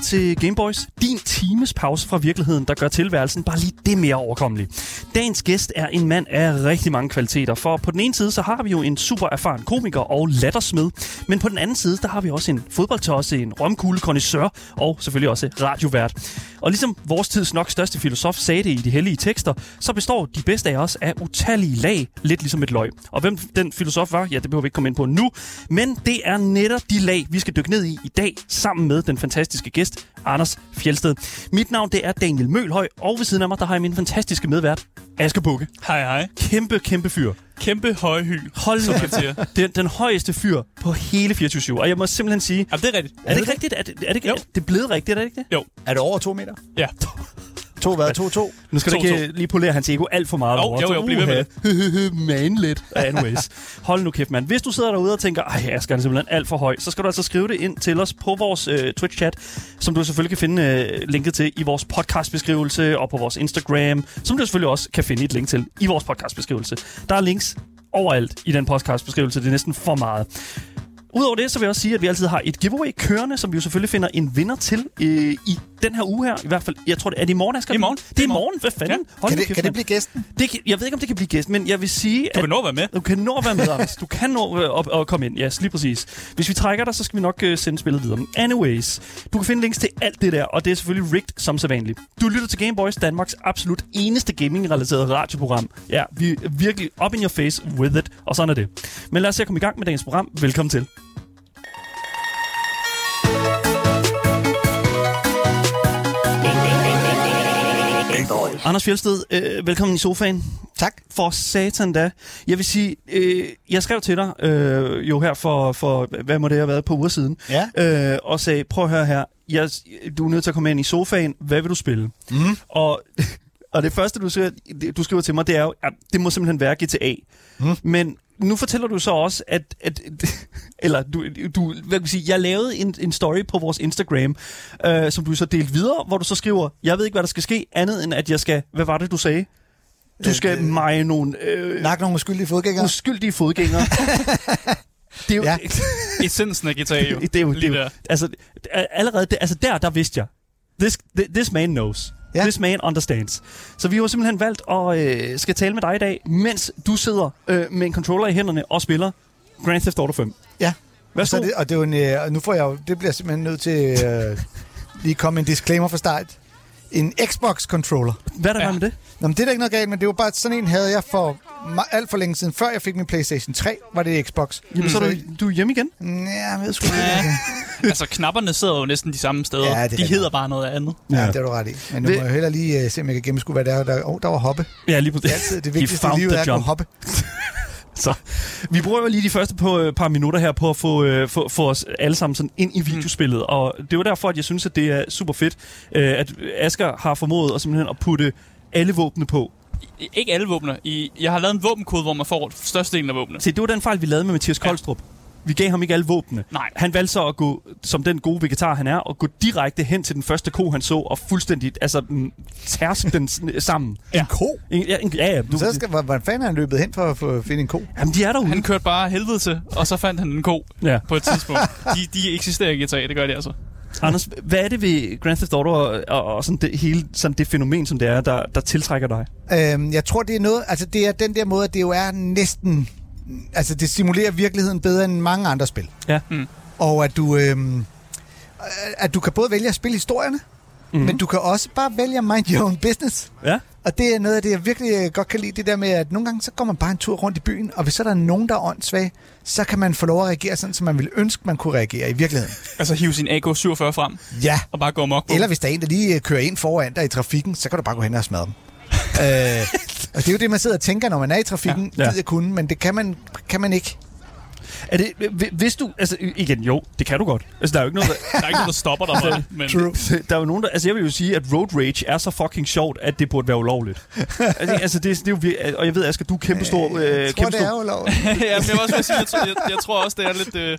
tilbage til Gameboys. Din times pause fra virkeligheden, der gør tilværelsen bare lige det mere overkommelig. Dagens gæst er en mand af rigtig mange kvaliteter, for på den ene side så har vi jo en super erfaren komiker og lattersmed, men på den anden side der har vi også en fodboldtosse, en romkugle kondisør og selvfølgelig også radiovært. Og ligesom vores tids nok største filosof sagde det i de hellige tekster, så består de bedste af os af utallige lag, lidt ligesom et løg. Og hvem den filosof var, ja, det behøver vi ikke komme ind på nu. Men det er netop de lag, vi skal dykke ned i i dag, sammen med den fantastiske gæst, Anders Fjelsted. Mit navn, det er Daniel Mølhøj, og ved siden af mig, der har jeg min fantastiske medvært, Aske Bukke. Hej, hej. Kæmpe, kæmpe fyr. Kæmpe høje hyl, Hold nu som man kæft. siger. Den, den højeste fyr på hele 24 Og jeg må simpelthen sige, Jamen, det er rigtigt. er det ikke rigtigt? Er det, er det, ikke, Jo. det er blevet rigtigt, er det ikke det? Jo, Er det over to meter? ja. To hvad? To, to? Nu skal du To, ikke lige polere hans ego alt for meget. Jo, over. jo, jo, bliv ved med det. Man lidt. Anyways. Hold nu kæft, mand. Hvis du sidder derude og tænker, ej, jeg skal simpelthen alt for høj, så skal du altså skrive det ind til os på vores øh, Twitch-chat, som du selvfølgelig kan finde øh, linket til i vores podcastbeskrivelse og på vores Instagram, som du selvfølgelig også kan finde et link til i vores podcastbeskrivelse. Der er links overalt i den podcastbeskrivelse. Det er næsten for meget. Udover det, så vil jeg også sige, at vi altid har et giveaway kørende, som vi jo selvfølgelig finder en vinder til øh, i den her uge her. I hvert fald, jeg tror, det er det i morgen, Asger? I morgen. Det er i morgen. Hvad fanden? Ja. Hold Kan det, kæft, kan det blive gæsten? Det kan, jeg ved ikke, om det kan blive gæst, men jeg vil sige, Du at kan nå at være med. du kan nå at være med, Anders. Du kan nå øh, at, at komme ind. Ja, yes, lige præcis. Hvis vi trækker dig, så skal vi nok uh, sende spillet videre. Anyways, du kan finde links til alt det der, og det er selvfølgelig rigged som sædvanligt. Du lytter til Gameboys, Danmarks absolut eneste gaming-relateret radioprogram. Ja, vi er virkelig up in your face with it, og sådan er det. Men lad os se at komme i gang med dagens program. Velkommen til. Anders Fjeldsted, øh, velkommen i sofaen. Tak. For satan da. Jeg vil sige, øh, jeg skrev til dig øh, jo her for, for, hvad må det have været, på uger siden. Ja. Øh, og sagde, prøv at høre her, jeg, du er nødt til at komme ind i sofaen. Hvad vil du spille? Mm. Og, og det første, du skriver, du skriver til mig, det er jo, at det må simpelthen være GTA. Mm. Men nu fortæller du så også, at, at eller du, du hvad kan jeg sige, jeg lavede en, en story på vores Instagram, øh, som du så delte videre, hvor du så skriver, jeg ved ikke, hvad der skal ske, andet end at jeg skal, hvad var det, du sagde? Du skal Øh, meje nogle øh, Nak nogle uskyldige fodgængere. uskyldige fodgængere. det er jo, Ja. Essensen af GTA jo. det er jo, det er jo der. altså, allerede, det, altså der, der vidste jeg. This, this man knows. Ja. This man understands. Så vi har simpelthen valgt at øh, skal tale med dig i dag, mens du sidder øh, med en controller i hænderne og spiller Grand Theft Auto 5. Ja. Hvad Så det, og det er jo en, øh, og nu får jeg jo, det bliver jeg simpelthen nødt til øh, lige komme en disclaimer fra start. En Xbox-controller. Hvad er der Ja. ja. med det? Nå, men det er da ikke noget galt, men det var bare sådan en havde jeg for alt for længe siden. Før jeg fik min Playstation 3, var det Xbox. Jamen, så er du, du er hjemme igen. Ja, jeg ved sgu ikke. Ja. altså, knapperne sidder jo næsten de samme steder. Ja, det de hedder bare noget andet. Ja, det er du ret i. Men nu må jeg heller lige uh, se, om jeg kan gennemskue, hvad det er. Der, oh, der var hoppe. Ja, lige på Det er altid det vigtigste i livet, er at hoppe. Så vi bruger jo lige de første på, øh, par minutter her på at få, øh, få, få os alle sammen sådan ind i videospillet. Mm. Og det jo derfor, at jeg synes, at det er super fedt, øh, at Asger har formået at simpelthen at putte alle våbne på. I- Ikke alle våbner. I, jeg har lavet en våbenkode, hvor man får størstedelen af våbnene. Se, det var den fejl, vi lavede med Mathias Ja. Vi gav ham ikke alle våbnene. Nej. Han valgte så at gå, som den gode vegetar han er, og gå direkte hen til den første ko, han så, og fuldstændig altså, mm, tærske den sammen. En ko? En, ja, en, ja, ja, du, Så skal, hvordan fanden er han løbet hen for at finde en ko? jamen, de er derude. Han kørte bare helvede til, og så fandt han en ko Ja. på et tidspunkt. De, de eksisterer i GTA, det gør de altså. Anders, hvad er det ved Grand Theft Auto og, og, og sådan det, hele sådan det fænomen, som det er, der, der tiltrækker dig? Øhm, jeg tror, det er noget, altså det er den der måde, at det jo er næsten, altså det simulerer virkeligheden bedre end mange andre spil. Ja. Mm. Og at du, øhm, at du kan både vælge at spille historierne, mm. men du kan også bare vælge at mind your own business. Ja. Og det er noget af det, jeg virkelig øh, godt kan lide, det der med, at nogle gange så går man bare en tur rundt i byen, og hvis så er der nogen, der er åndssvage, så kan man få lov at reagere sådan, som man ville ønske, man kunne reagere i virkeligheden. Altså hive sin AK-47 frem Ja. og bare gå amok på. Eller hvis der er en, der lige øh, kører ind foran dig i trafikken, så kan du bare gå hen og smadre dem. Øh, og det er jo det, man sidder og tænker, når man er i trafikken, Ja. ja. Ja. jeg kunne, men det kan man, kan man ikke. Er det, hvi- hvis du, altså igen, jo, det kan du godt. Altså, der er jo ikke noget, der, Der er ikke nogen, der stopper dig det. Men der er jo nogen, der, altså jeg vil jo sige, at road rage er så fucking sjovt, at det burde være ulovligt. altså, altså det, det er jo, vir- og jeg ved, Asger, du er kæmpe stor, øh, Jeg tror, kæmpe det er stor, jo lovligt. ja, men jeg, også sige, jeg, tror, jeg, jeg tror også, det er lidt... Øh,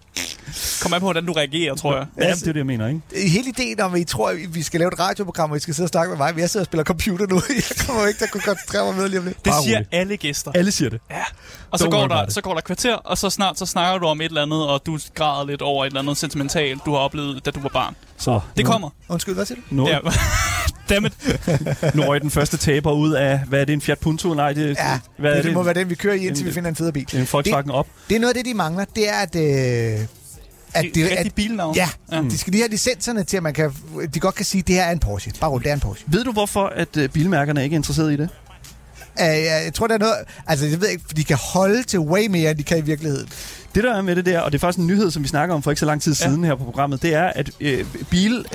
Kom an på, hvordan du reagerer, tror jeg. Ja, det er det, jeg mener, ikke? Hele ideen om, at I tror, at vi skal lave et radioprogram, hvor I skal sidde og snakke med mig, men jeg sidder og spiller computer nu. Jeg kommer ikke til at kunne koncentrere mig med lige om lidt. Det Bare siger rolig. alle gæster. Alle siger det. Ja. Og så Don't går, der, så går der kvarter, og så snart så snakker du om et eller andet, og du græder lidt over et eller andet sentimentalt, du har oplevet, da du var barn. Så, Det nu, kommer. Undskyld, hvad siger du? Nu, Ja. Dammit. nu røg den første taber ud af, hvad er det, en Fiat Punto? Nej, det, Ja, hvad er det, det? det må være den, vi kører i, indtil En- vi finder en federe bil. en Volkswagen op. Det er noget af det, de mangler. Det er, at... Øh, at Det er at, bilnavn. ja, Ja. de skal lige have licenserne til, at man kan, de godt kan sige, at det her er en Porsche. Bare roligt, det er en Porsche. Ved du, hvorfor at øh, bilmærkerne ikke er interesseret i det? Uh, jeg tror, der er noget... Altså, jeg ved ikke, for de kan holde til way mere, end de kan i virkeligheden. Det der er med det der, og det er faktisk en nyhed, som vi snakker om for ikke så lang tid Ja. siden her på programmet, det er, at øh, bil,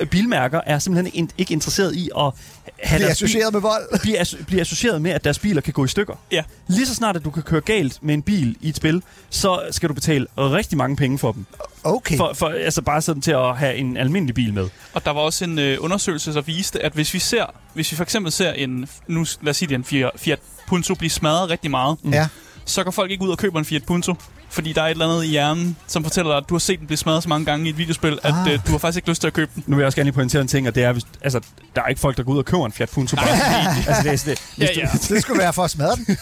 øh, bilmærker er simpelthen in, ikke interesseret i at have Bliver deres bil- associeret med vold. bliver, as- bliver associeret med, at deres biler kan gå i stykker. Ja. Lige så snart, at du kan køre galt med en bil i et spil, så skal du betale rigtig mange penge for dem. Okay. For, for, altså bare sådan til at have en almindelig bil med. Og der var også en øh, undersøgelse, der viste, at hvis vi ser, hvis vi for eksempel ser en, nu lad os sige, det en Fiat, Punto blive smadret rigtig meget, Ja. så går folk ikke ud og køber en Fiat Punto. Fordi der er et eller andet i hjernen, som fortæller dig, at du har set den blive smadret så mange gange i et videospil, at Ah. øh, du har faktisk ikke lyst til at købe den. Nu vil jeg også gerne lige pointere en ting, og det er, hvis, altså, der er ikke folk, der går ud og køber en Fiat Punto. Bare, altså, det, er- det, Ja, hvis du- ja. Det skulle være for at smadre den.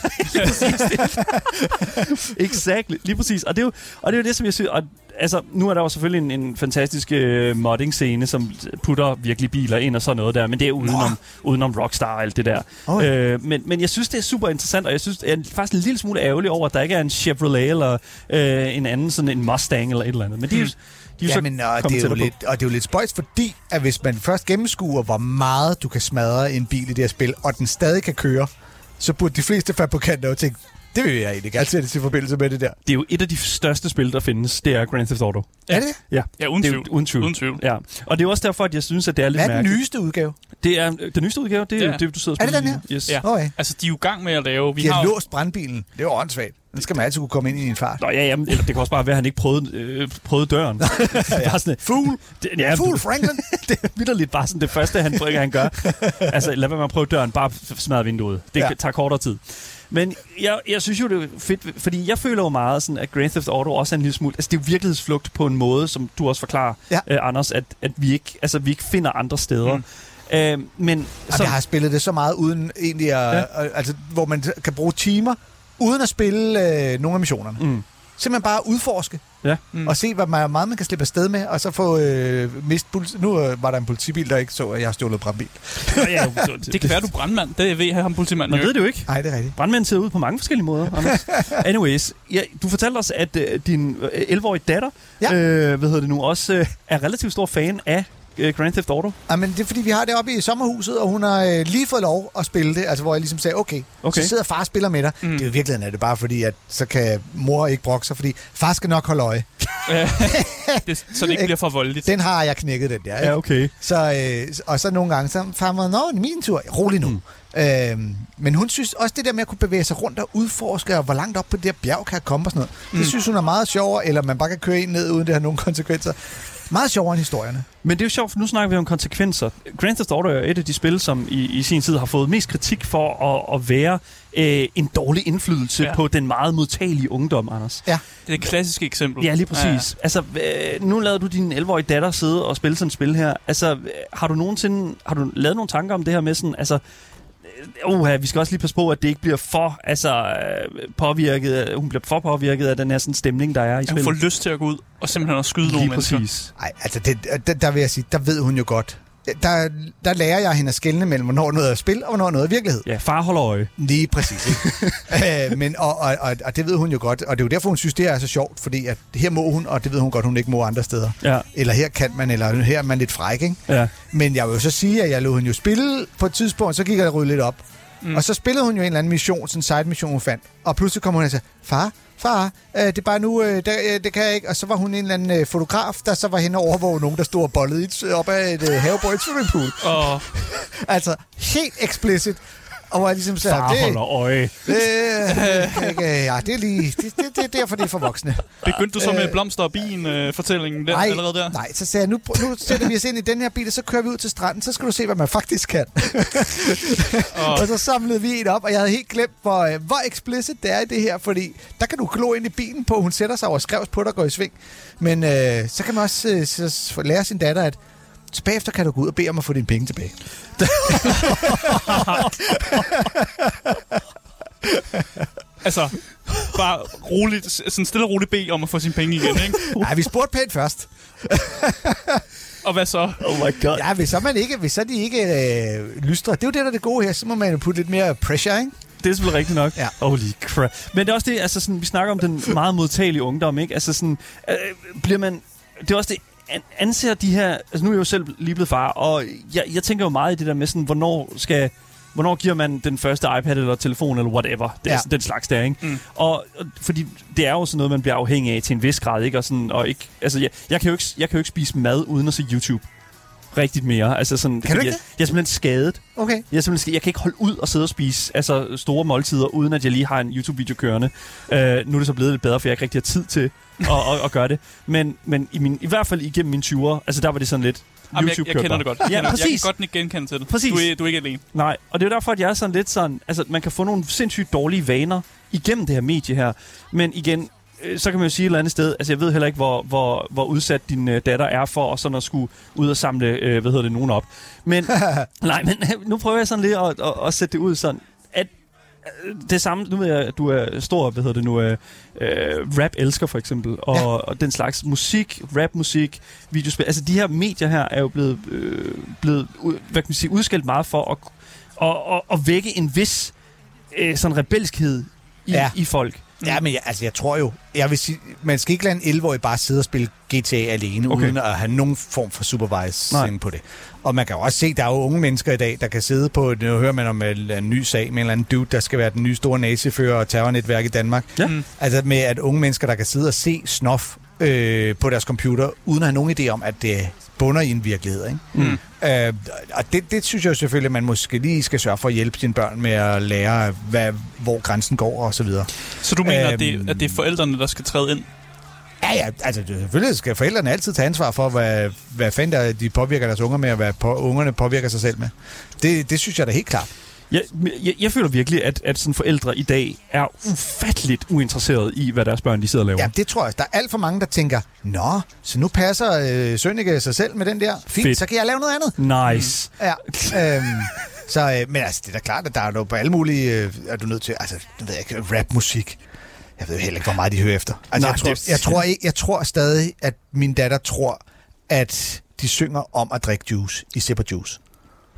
Exakt, lige præcis. Og det er jo, og det, er jo det som jeg synes... Og, altså, nu er der jo selvfølgelig en, en fantastisk øh, modding-scene, som putter virkelig biler ind og sådan noget der, men det er udenom, udenom Rockstar og alt det der. Oj. Øh, men, men jeg synes, det er super interessant, og jeg synes, jeg er faktisk en lille smule ærgerlig over, at der ikke er en Chevrolet eller øh, en anden, sådan en Mustang eller et eller andet. Men de, er jo- de er Jamen, og det, er jo lidt, og det er jo lidt spøjs, fordi at hvis man først gennemskuer, hvor meget du kan smadre en bil i det her spil, og den stadig kan køre, så burde de fleste fabrikanter jo tænke, det vil jeg egentlig gerne sætte i forbindelse med det der. Det er jo et af de største spil, der findes. Det er Grand Theft Auto. Er det? Ja, Ja, uden det er tvivl. uden tvivl. Uden tvivl. Ja. Og det er også derfor, at jeg synes, at det er lidt Hvad er den mærkeligt. nyeste udgave? Det er øh, den nyeste udgave, det er Ja. det, du sidder og Er det den lige nu. Yes. Ja. Okay. Altså, de er jo i gang med at lave... Vi De har har jo- låst brandbilen. Det er jo åndssvagt. Den skal man altid kunne komme ind i en fart. Nå ja, jamen, eller det kan også bare være, at han ikke prøvede, øh, prøvede døren. ja. bare sådan, Fool! det, ja, Fool, Franklin! det er vidderligt bare sådan det første, han, han gør. altså, lad være med at prøve døren, bare smadre vinduet. Det Ja. ja. tager kortere tid. Men jeg, jeg synes jo, det er fedt, fordi jeg føler jo meget sådan, at Grand Theft Auto også er en lille smule... Altså, det er jo virkelighedsflugt på en måde, som du også forklarer, Ja. øh, Anders, at, at vi, ikke, altså, vi ikke finder andre steder. Mm. Øh, men Så... Jeg har spillet det så meget uden egentlig at... Ja. Altså, hvor man kan bruge timer uden at spille øh, nogle af missionerne. Mm. Simpelthen bare udforske. Ja. Mm. Og se, hvad man, meget man kan slippe afsted med, og så få øh, mist politi- Nu øh, var der en politibil, der ikke så, at jeg har stjålet brandbil. ja, Det kan være, du er brandmand. Det ved ham politimanden Man ved det jo ikke. Nej, det er rigtigt. Brandmænd ser ud på mange forskellige måder, Anders. Anyways, ja, du fortalte os, at øh, din øh, 11-årige datter, Ja. øh, hvad hedder det nu, også øh, er relativt stor fan af øh, Grand Theft Auto. Ja, men det er fordi, vi har det oppe i sommerhuset, og hun har øh, lige fået lov at spille det. Altså, hvor jeg ligesom sagde, okay, Okay. så sidder far og spiller med dig. Mm. Det er jo virkeligheden er det bare fordi, at så kan mor ikke brokke sig, fordi far skal nok holde øje. Det, så det ikke bliver for voldeligt. Den har jeg knækket, den der. Ikke? Ja, okay. Så, øh, og så nogle gange, så far må, nå, det er min tur. Rolig nu. Mm. Øhm, men hun synes også det der med at kunne bevæge sig rundt og udforske, og hvor langt op på det der bjerg kan jeg komme og sådan noget. Mm. Det synes hun er meget sjovere, eller man bare kan køre ind ned, uden det har nogen konsekvenser. Meget sjovere end historierne. Men det er jo sjovt, for nu snakker vi om konsekvenser. Grand Theft Auto er et af de spil, som i, i sin tid har fået mest kritik for at, at være øh, en dårlig indflydelse ja. Ja. på den meget modtagelige ungdom, Anders. Det er et klassisk eksempel. Ja, lige præcis. Ja, ja. Altså, øh, nu lader du din 11-årige datter sidde og spille sådan et spil her. Altså, øh, har du nogensinde har du lavet nogle tanker om det her med sådan, altså, øh, uh, vi skal også lige passe på, at det ikke bliver for, altså, øh, påvirket, hun bliver for påvirket af den her sådan, stemning, der er i At hun spillet. får lyst til at gå ud og simpelthen at skyde nogle Lige mennesker. præcis. Nej, altså det, der, der vil jeg sige, der ved hun jo godt. Der, der lærer jeg hende at skelne mellem, hvornår noget er spil, og hvornår noget er virkelighed. Ja, far holder øje. Lige præcis. Øh, men, og, og, og, og det ved hun jo godt, og det er jo derfor, hun synes, det er så sjovt, fordi at her må hun, og det ved hun godt, hun ikke må andre steder. Ja, Eller her kan man, eller her er man lidt fræk, ikke? ja. Men jeg vil jo så sige, at jeg lod hende jo spille på et tidspunkt, så gik jeg rydde lidt op. Mm. Og så spillede hun jo en eller anden mission, sådan en side-mission, hun fandt. Og pludselig kom hun og sagde, far, far, øh, det er bare nu, øh, det, øh, det kan jeg ikke. Og så var hun en eller anden øh, fotograf, der så var hende overvåge nogen, der stod og bollede op ad et øh, havebord i et swimmingpool. Og Altså, helt explicit. Og hvor jeg ligesom sagde, Far det, holder øje. det, øh, ikke, ja, det er lige, det, det, det er derfor, det er for voksne. Begyndte du så med Øh, blomster og bien øh, fortællingen den, Nej, allerede der? nej, så sagde jeg, nu, nu sætter vi os ind i den her bil, og så kører vi ud til stranden, så skal du se, hvad man faktisk kan. Og, Og så samlede vi en op, og jeg havde helt glemt, hvor, øh, hvor explicit det er i det her, fordi der kan du glo ind i bilen på, hun sætter sig over skrevs på dig og går i sving. Men øh, så kan man også øh, lære sin datter, at så bagefter kan du gå ud og bede om at få dine penge tilbage. altså, bare roligt, sådan stille og roligt bede om at få sine penge igen, ikke? Nej, vi spurgte pænt først. Og hvad så? Oh my god. Ja, hvis så, man ikke, hvis så de ikke øh, lystrer, det er jo det, der er det gode her, så må man jo putte lidt mere pressure, ikke? Det er selvfølgelig rigtigt nok. Ja. Holy crap. Men det er også det, altså sådan, vi snakker om den meget modtagelige ungdom, ikke? Altså sådan, øh, bliver man... Det er også det, anser de her... Altså nu er jeg jo selv lige blevet far, og jeg, jeg tænker jo meget i det der med sådan, hvornår skal... Hvornår giver man den første iPad eller telefon eller whatever? Det er Ja. den slags der, ikke? Mm. Og, og, fordi det er jo sådan noget, man bliver afhængig af til en vis grad, ikke? Og, sådan, og ikke, altså, jeg, jeg, kan jo ikke, jeg kan jo ikke spise mad uden at se YouTube rigtigt mere. Altså sådan, Kan du ikke jeg, jeg er simpelthen skadet. Okay. Jeg, er simpelthen, jeg kan ikke holde ud og sidde og spise altså, store måltider, uden at jeg lige har en YouTube-video kørende. Uh, nu er det så blevet lidt bedre, for jeg ikke rigtig har tid til at, at, at gøre det. Men, men i, min, i hvert fald igennem mine 20'er, altså der var det sådan lidt... Jamen, jeg, YouTube jeg kender det godt. Jeg, Ja, kender, jeg præcis. kan godt ikke genkende til det. Præcis. Du er, du er ikke alene. Nej, og det er derfor, at jeg er sådan lidt sådan... Altså, man kan få nogle sindssygt dårlige vaner igennem det her medie her. Men igen, så kan man jo sige et eller andet sted... Altså, jeg ved heller ikke, hvor, hvor, hvor udsat din øh, datter er for at, sådan at skulle ud og samle, øh, hvad hedder det, nogen op. Men, nej, men nu prøver jeg sådan lidt at, at, at sætte det ud sådan, at øh, det samme, nu ved jeg, at du er stor, hvad hedder det nu, øh, øh, rap-elsker for eksempel, og, Ja. og den slags musik, rap-musik, videospil. Altså de her medier her er jo blevet, øh, blevet hvad kan man sige, udskilt meget for at, at, at, at vække en vis øh, sådan rebelskhed i, Ja. ja. i folk. Ja, men jeg, altså, jeg tror jo, jeg vil sige, man skal ikke lade en 11-årig bare sidde og spille GTA alene, okay. Uden at have nogen form for supervising på det. Og man kan jo også se, der er jo unge mennesker i dag, der kan sidde på, nu hører man om en, en ny sag med en eller anden dude, der skal være den nye store nazifører og terrornetværk i Danmark. Ja. Mm. Altså med, at unge mennesker, der kan sidde og se snof øh, på deres computer, uden at have nogen idé om, at det bunder i en virkelighed, ikke? Mm. Øh, og det, det synes jeg selvfølgelig, at man måske lige skal sørge for at hjælpe sine børn med at lære, hvad, hvor grænsen går og så videre. Så du mener, Øhm. at, det, at det er forældrene, der skal træde ind? Ja, ja, altså selvfølgelig skal forældrene altid tage ansvar for, hvad, hvad fanden der, de påvirker deres unger med, og hvad på, ungerne påvirker sig selv med. Det, det synes jeg da helt klart. Jeg, jeg, jeg føler virkelig, at, at sådan forældre i dag er ufatteligt uinteresserede i, hvad deres børn de sidder og laver. Ja, det tror jeg. Der er alt for mange, der tænker, Nå, så nu passer øh, Sønneke sig selv med den der. Fint, Fedt. så kan jeg lave noget andet. Nice. Ja. øhm, så, øh, men altså, det er da klart, at der er noget på alle mulige, øh, er du nødt til, altså, nu ved jeg ikke, rapmusik. Jeg ved heller ikke, hvor meget de hører efter. Altså, Nej, jeg, tror, det- jeg, tror ikke, jeg tror stadig, at min datter tror, at de synger om at drikke juice i Sipper Juice.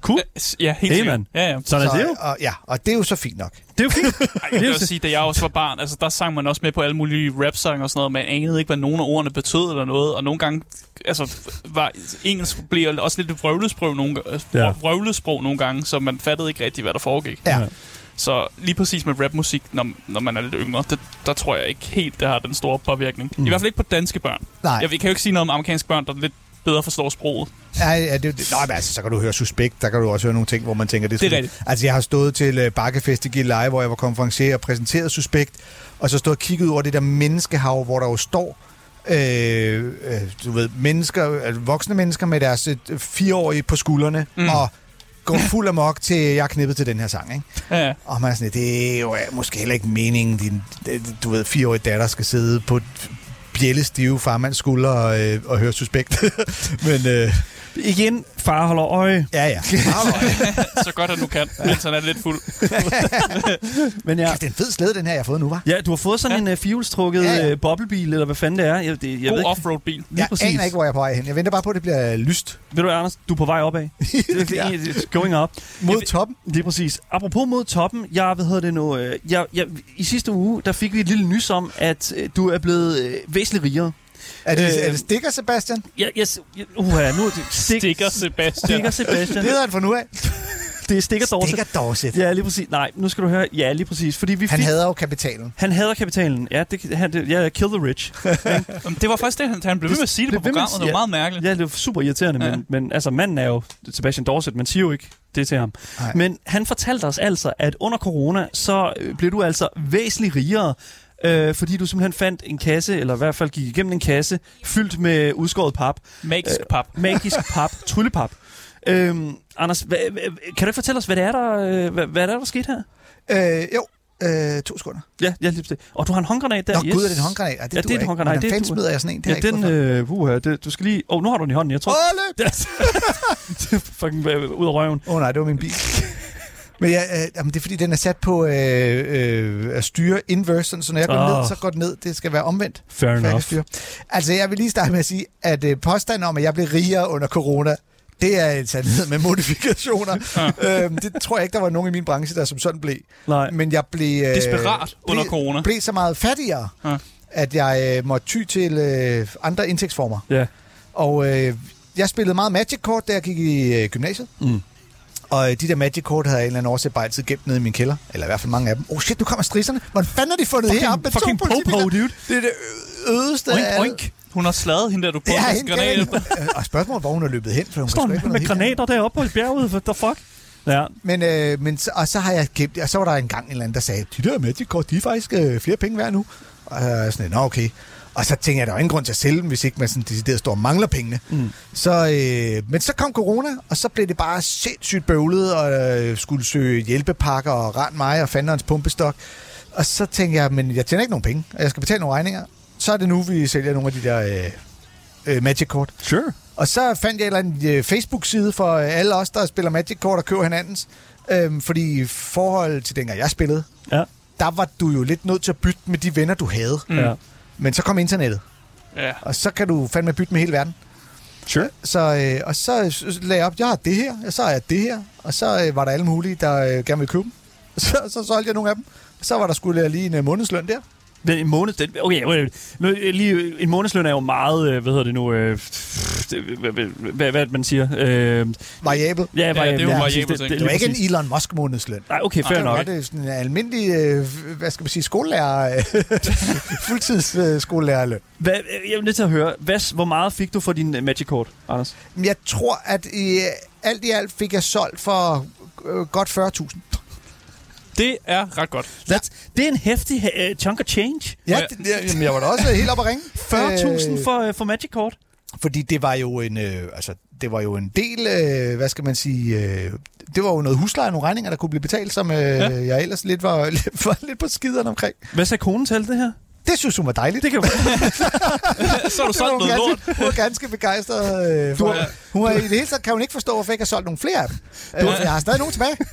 Cool. Ja, helt Hey, sikkert. Ja, ja. Sådan er så, det jo. Og, ja, og det er jo så fint nok. Det er jo fint. Ej, jeg vil også sige, da jeg også var barn, altså der sang man også med på alle mulige rap-sange og sådan noget, man anede ikke, hvad nogen af ordene betød eller noget, og nogle gange, altså, var engelsk blev også lidt et vrøvlesprog nogle, Ja. ja. vrøvlesprog nogle gange, så man fattede ikke rigtigt, hvad der foregik. Ja. Ja. Så lige præcis med rapmusik, når, når man er lidt yngre, det, der tror jeg ikke helt, det har den store påvirkning. Mm. I hvert fald ikke på danske børn. Nej. Jeg, jeg kan jo ikke sige noget om amerikanske børn, der lidt bedre forstår sproget. Ja, ja, det, det, nej, men altså, så kan du høre Suspekt, der kan du også høre nogle ting, hvor man tænker, det, Det er rigtigt. Altså, jeg har stået til uh, Bakkefest i Gilleleje, hvor jeg var konferencier og præsenteret Suspekt, og så stod og kigget ud over det der menneskehav, hvor der jo står, øh, øh, du ved, mennesker, altså, voksne mennesker med deres øh, fireårige på skuldrene, mm. Og går fuld amok til, jeg er knippet til den her sang, ikke? Ja, ja. Og man er sådan, det er jo øh, måske heller ikke meningen, din, det- du ved, fireårige datter skal sidde på bjællestive farmands skulder og, øh, og høre Suspekt. Men øh, Igen, far holder øje. ja, ja. så godt, at du kan, mens han er lidt fuld. Men ja, Det er en fed slæde, den her, jeg har fået nu, var. ja, du har fået sådan Ja. en uh, fjolstrukket Ja, ja, ja. ja. boblebil, eller hvad fanden det er. Jeg, det, jeg God offroad-bil. Lige Jeg præcis. aner ikke, hvor jeg er på vej hen. Jeg venter bare på, at det bliver lyst. Ved du, Anders, du er på vej opad. Det er It's going up. Mod toppen. Lige præcis. Apropos mod toppen, jeg, hvad hedder det nu, øh, jeg, jeg, i sidste uge, der fik vi et lille nys om, at øh, du er blevet øh, væsentligt rigere. Er det, Øh, er det stikker, Sebastian? Jeg, jeg, jeg, uh, nu er det stik, Stikker Sebastian. stikker Sebastian. Det hedder han fra nu af. det er Stikker Dorset. Stikker Dorset. Ja, lige præcis. Nej, nu skal du høre. Ja, lige præcis. Fordi vi Han fik... hader jo kapitalen. Han hader kapitalen. Ja, det, han, det, ja, kill the rich. Det var faktisk det, han, han blev ved med at sige det på med at programmet. Det var meget mærkeligt. Ja, det er super irriterende, Ja. men, men altså, manden er jo Sebastian Dorset, man siger jo ikke det til ham. Nej. Men han fortalte os altså, at under corona, så øh, blev du altså væsentligt rigere, øh, fordi du simpelthen fandt en kasse, eller i hvert fald gik igennem en kasse, fyldt med udskåret pap. Magisk pap. Magisk pap, tryllepap. Øhm, Anders, hva, hva, kan du ikke fortælle os, hvad det er, der, øh, hvad, hvad er der, der skete her? Øh, jo, øh, to sekunder. Ja, ja, lige præcis. Og du har en håndgranat der. Nå gud, er det en håndgranat? Ja, det, Ja, det er en håndgranat. Hvordan Det fanden smider jeg sådan en? Det Ja, den, ikke øh, uh, det, du skal lige... Åh, oh, nu har du den i hånden, jeg tror... Åh, løb! Det er fucking øh, ud af røven. Åh oh, nej, det var min bil. Men ja, øh, jamen, det er fordi, den er sat på øh, øh, at styre inverse, sådan, så når jeg går Ah. ned, så går den ned. Det skal være omvendt. Fair enough. styre. Altså, jeg vil lige starte med at sige, at øh, påstanden om, at jeg blev rigere under corona, det er en sandhed med modifikationer. øhm, det tror jeg ikke, der var nogen i min branche, der som sådan blev. Nej. Men jeg blev... Øh, Desperat under blev, corona. blev så meget fattigere, Ja. at jeg øh, måtte ty til øh, andre indtægtsformer. Ja. Og øh, jeg spillede meget Magic-kort, da jeg gik i øh, gymnasiet. Mm. Og øh, de der Magic-kort havde jeg en eller anden årsag bare altid gemt nede i min kælder. Eller i hvert fald mange af dem. Oh shit, nu kommer strisserne. Hvordan fanden har de fundet Fucking- her op med fucking to po-po, dude. Det er det ødeste Oink, af... oink. Hun har slaget hende der, du Ja, prøvede hende granat efter. Og spørgsmålet, hvor hun er løbet hen, for hun Står med helt granater deroppe på bjerget? What the fuck? Ja. Men, øh, men og så har jeg gemt Og så var der en gang en eller anden, der sagde, de der Magic-kort, de er faktisk øh, flere penge værd nu. Og jeg er sådan, nå okay. Og så tænkte jeg, der er ingen grund til at sælge dem, hvis ikke man sådan decideret står og mangler pengene. Mm. Så, øh, men så kom corona, og så blev det bare sindssygt bøvlet, og øh, skulle søge hjælpepakker og rent mig og fanderens pumpestok. Og så tænkte jeg, men jeg tjener ikke nogen penge, og jeg skal betale nogle regninger. Så er det nu, vi sælger nogle af de der øh, øh, Magic-kort. Sure. Og så fandt jeg en øh, Facebook-side for øh, alle os, der spiller Magic-kort og køber hinandens. Øhm, fordi i forhold til dengang jeg spillede, Ja. der var du jo lidt nødt til at bytte med de venner, du havde. Mm. Ja. Men så kom internettet, Ja. og så kan du fandme bytte med hele verden. Sure. Så, øh, og så s- lagde jeg op, jeg har det her, og så har jeg det her, og så øh, var der alle mulige, der øh, gerne ville købe dem. Så, så solgte jeg nogle af dem. Så var der skulle lige en øh, månedsløn der. Men en måned... Den, okay, okay. Lige, en månedsløn er jo meget... øh, Hvad hedder det nu? Øh, det- hvad, hvad, man siger? Øh, Variabel. ja, Ja, det er jo ja, variabel ting. Det var lige ikke en Elon Musk månedsløn. Nej, okay, fair Det nok. det sådan en almindelig, øh, hvad skal man sige, skolelærer, øh, fuldtids øh, skolelærerløn. Hvad, jeg er nødt til at høre, hvad, hvor meget fik du for din uh, Magic-kort, Anders? Men Jeg tror, at i, øh, alt i alt fik jeg solgt for øh, godt 40.000. Det er ret godt. That's, det er en hæftig uh, chunk of change. Ja, det, det, jamen, jeg var da også helt op at ringe. 40.000 Øh, for, uh, for Magic-kort? Fordi det var jo en, øh, altså, det var jo en del, øh, hvad skal man sige, øh, det var jo noget husleje, nogle regninger, der kunne blive betalt, som øh, ja. jeg ellers lidt var, lidt, var lidt på skiderne omkring. Hvad sagde konen til alt det her? Det synes hun var dejligt. Det kan du så har du solgt noget lort. ganske, hun var ganske begejstret. Øh, for, har- hun er, I det hele taget kan hun ikke forstå, hvorfor jeg ikke har solgt nogle flere af dem. Øh, for jeg har stadig nogle tilbage.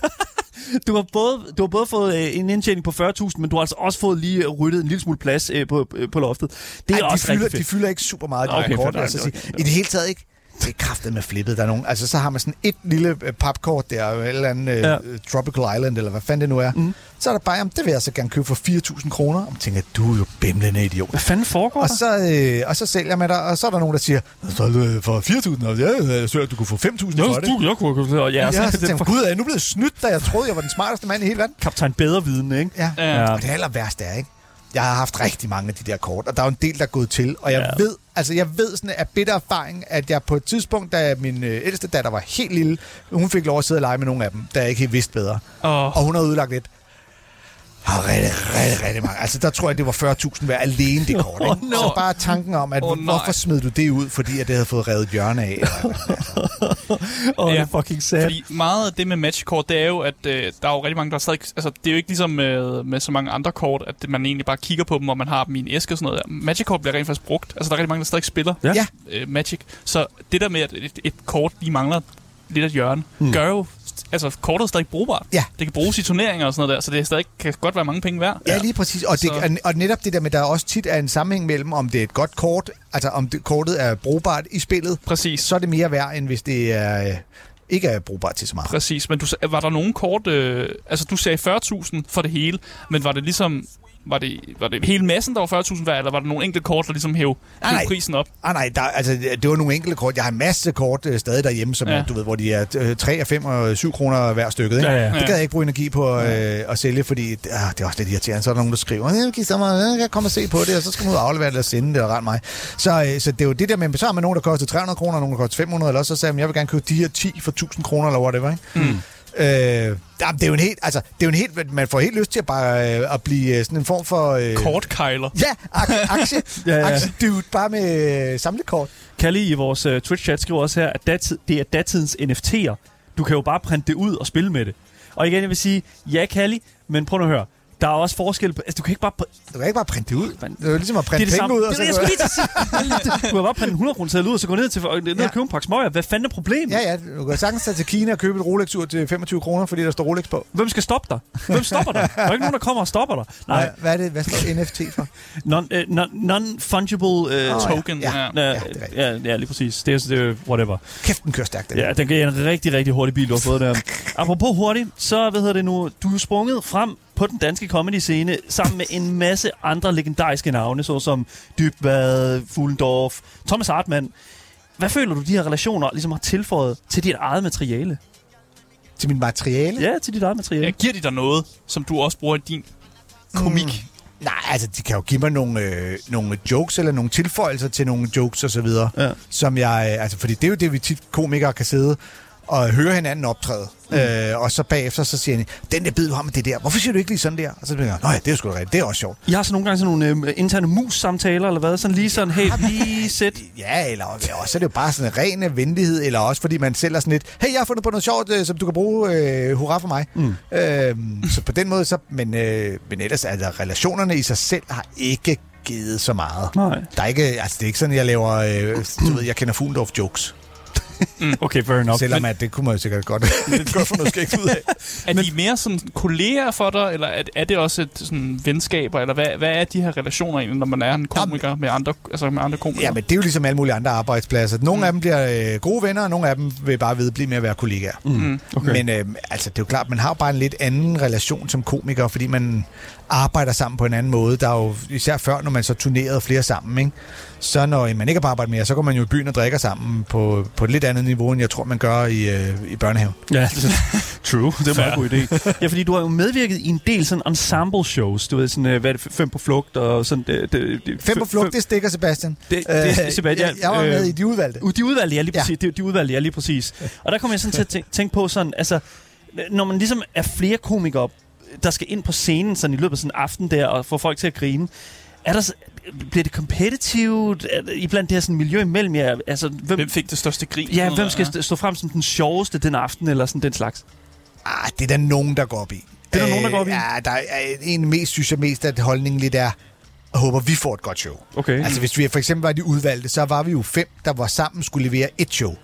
Du har både, du har både fået øh, en indtjening på 40.000, men du har altså også fået lige øh, ryddet en lille smule plads øh, på, øh, på loftet. Det er Ej, de, også fylder, rigtig de fedt. fylder ikke super meget, de Okay, kort. Altså, okay. I det hele taget ikke. Det er kraftet med flippet. Der er nogen, altså, så har man sådan et lille øh, papkort der, et eller andet Ja. ja. Tropical Island, eller hvad fanden det nu er. Mm. Så er der bare, jamen, det vil jeg så gerne købe for 4.000 kroner. Og man tænker, du er jo bimlende idiot. Hvad fanden foregår Og så, øh, og så sælger man dig, og så er der nogen, der siger, så det for 4.000, og ja, jeg søger, at du kunne få 5.000 for det. jeg kunne have og ja, Ja, så, så det tænker er gud, er jeg nu blevet snydt, da jeg troede, jeg var den smarteste mand i hele verden? kaptajn bedre viden, ikke? Ja. Ja. ja. Og det aller værste er, ikke? Jeg har haft rigtig mange af de der kort, og der er jo en del, der er gået til. Og jeg Ja. ja. ved, altså jeg ved sådan af bitter erfaring, at jeg på et tidspunkt, da min øh, ældste datter var helt lille, hun fik lov at sidde og lege med nogle af dem, da jeg ikke helt vidste bedre. Og Og hun har ødelagt lidt. Og rigtig, rigtig, rigtig mange. Altså, der tror jeg, det var 40.000 hver alene, det kort. Ikke? Åh, no. Så bare tanken om, at oh, nej. hvorfor smed du det ud, fordi at det havde fået revet hjørne af? Åh, oh, det Ja. er fucking sad. Fordi meget af det med matchkort, det er jo, at øh, der er jo rigtig mange, der stadig... Altså, det er jo ikke ligesom med, med så mange andre kort, at man egentlig bare kigger på dem, og man har dem i en æske og sådan noget. Magic-kort bliver rent faktisk brugt. Altså, der er rigtig mange, der stadig spiller Ja. øh, Magic. Så det der med, at et, et kort lige mangler lidt af hjørne, mm. gør jo... Altså, kortet er stadig brugbart. Ja. Det kan bruges i turneringer og sådan noget der, så det er stadig, kan godt være mange penge værd. Ja, lige præcis. Og, det, Så- og netop det der med, der er også tit er en sammenhæng mellem, om det er et godt kort, altså om det, kortet er brugbart i spillet, Præcis. så er det mere værd, end hvis det er, øh, ikke er brugbart til så meget. Præcis, men du, var der nogen kort... Øh, altså, du sagde 40.000 for det hele, men var det ligesom Var det, var det hele massen, der var 40.000 værd, eller var der nogle enkelte kort, der ligesom hæv, hæv nej. prisen op? Ah, nej, der, altså, det var nogle enkelte kort. Jeg har en masse kort øh, stadig derhjemme, som Ja. du ved, hvor de er øh, 3, 5 og 7 kroner hver stykket. Ikke? Ja, ja. Det gad jeg ikke bruge energi på øh, at sælge, fordi øh, det er også lidt irriterende. Så er der nogen, der skriver, jeg kan, så mig, jeg kan komme og se på det, og så skal man ud og aflevere det og sende det og rette mig. Så, øh, så det er jo det der med, så har man nogen, der koster 300 kroner, og nogen, der koster 500, eller også så sagde jeg, jeg vil gerne købe de her 10 for 1000 kroner, eller whatever. Ikke? Mm. Øh, jamen, det er jo en helt, altså, det er jo en helt, man får helt lyst til at bare øh, at blive øh, sådan en form for... Øh, Kortkejler. Ja, ak- aktie, Ja, ja, aktie dude, bare med øh, samlekort. Kalle i vores uh, Twitch-chat skriver også her, at datid, det er datidens NFT'er. Du kan jo bare printe det ud og spille med det. Og igen, jeg vil sige, ja, Kalle, men prøv nu at høre. Der er også forskel på... Altså, du kan ikke bare... Du kan ikke bare printe det ud. Men- Det er jo ligesom at Det printe er det penge samme. ud. Det Og er så det, jeg skulle. Du kan bare printe en 100 kroner seddel ud, og så gå ned, til, ned Ja. og købe en pakke smøger. Hvad fanden er problemet? Ja, ja, du kan sagtens tage til Kina og købe et Rolex-ur til 25 kroner, fordi der står Rolex på. Hvem skal stoppe dig? Hvem stopper dig? Der er ikke nogen, der kommer og stopper dig. Nej, Nej. Hvad er det? Hvad står NFT for? non, uh, non, non-fungible... Uh, Åh, ja. Token, Ja. ja. Ja, Ja, det er ja, ja, lige præcis. Det er, det er whatever. Kæft, den kører stærkt, den. Ja, den er en rigtig, rigtig hurtig bil, du har fået der. Apropos hurtigt, så hvad hedder det nu, du er sprunget frem på den danske comedy-scene sammen med en masse andre legendariske navne, såsom Dybvad, Fuglendorf, Thomas Hartmann. Hvad føler du, de her relationer ligesom har tilføjet til dit eget materiale? Til min materiale? Ja, til dit eget materiale. Ja, giver de dig noget, som du også bruger i din komik? Mm. Nej, altså, de kan jo give mig nogle, øh, nogle jokes, eller nogle tilføjelser til nogle jokes og så videre. Ja. Som jeg, øh, altså, fordi det er jo det, vi tit komikere kan sidde og høre hinanden optræde. Mm. Øh, og så bagefter, så siger han, den der bid, du har med det der, hvorfor siger du ikke lige sådan der? Og så bliver jeg, nej, det er sgu da rigtigt, det er også sjovt. I har så nogle gange sådan nogle øh, interne mus-samtaler, eller hvad? Sådan lige sådan, hey, lige sæt. Ja, eller også er det jo bare sådan en ren venlighed, eller også fordi man selv er sådan lidt, hey, jeg har fundet på noget sjovt, øh, som du kan bruge, øh, hurra for mig. Mm. Øhm, så på den måde, så, men, øh, men ellers, altså, relationerne i sig selv har ikke givet så meget. Nej. Der er ikke, altså det er ikke sådan, jeg laver, øh, du ved, jeg kender Fuglendorf jokes. Okay, fair enough. Selvom at det kunne man jo sikkert godt, godt få noget skægt ud af. Er de mere sådan kolleger for dig, eller er, er det også et sådan venskaber, eller hvad, hvad er de her relationer egentlig, når man er en komiker med andre, altså med andre komikere? Ja, men det er jo ligesom alle mulige andre arbejdspladser. Nogle mm. af dem bliver øh, gode venner, og nogle af dem vil bare vedblive med at være kollegaer. Mm. Okay. Men øh, altså, det er jo klart, man har jo bare en lidt anden relation som komiker, fordi man arbejder sammen på en anden måde. Der er jo især før, når man så turnerede flere sammen, ikke? Så når man ikke er på arbejde mere, så går man jo i byen og drikker sammen på, på et lidt andet niveau, end jeg tror, man gør i, øh, i børnehaven. Ja, true. Det er en meget god idé. Ja, fordi du har jo medvirket i en del sådan ensemble shows. Du ved, sådan, øh, hvad er det, fem på flugt og sådan... Det, det, det, Fem på flugt, det stikker Sebastian. Det, det er Sebastian. jeg, jeg var med øh, i de udvalgte. De udvalgte, ja, lige præcis. Ja. De, de udvalgte, ja, lige præcis. Og der kommer jeg sådan til at tænke, tænke på sådan, altså, når man ligesom er flere komikere, der skal ind på scenen sådan i løbet af sådan en aften der, og få folk til at grine, er der, bliver det competitivt der- i blandt det her sådan miljø imellem jer? Altså, hvem, Hvem fik det største grin? ja, hvem Ja. skal st- stå frem som den sjoveste den aften, eller sådan den slags? Ah, det er der nogen, der går op i. Det er der nogen, der går op i? Ja, der er en mest, synes jeg mest, at holdningen lidt er, jeg håber, vi får et godt show. Okay. Altså, hvis vi for eksempel var de udvalgte, så var vi jo fem, der var sammen skulle levere et show.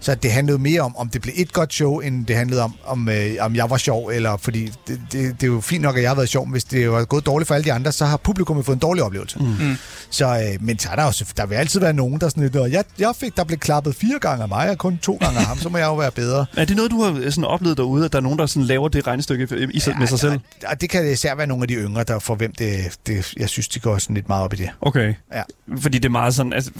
Så det handlede mere om, om det blev et godt show, end det handlede om, om, øh, om jeg var sjov. Eller, fordi det, det, det, er jo fint nok, at jeg har været sjov, men hvis det var gået dårligt for alle de andre, så har publikum fået en dårlig oplevelse. Mm. Så, øh, men så er der jo, selvfø- der vil altid være nogen, der sådan lidt, "Nå, jeg, jeg fik, der blev klappet fire gange af mig, og kun to gange af ham, så må jeg jo være bedre. Er det noget, du har øh, sådan oplevet derude, at der er nogen, der sådan laver det regnestykke i, i, ja, med sig selv? Og, og det kan især være nogle af de yngre, der for hvem det, det, jeg synes, de går sådan lidt meget op i det. Okay. Ja. Fordi det er meget sådan, altså,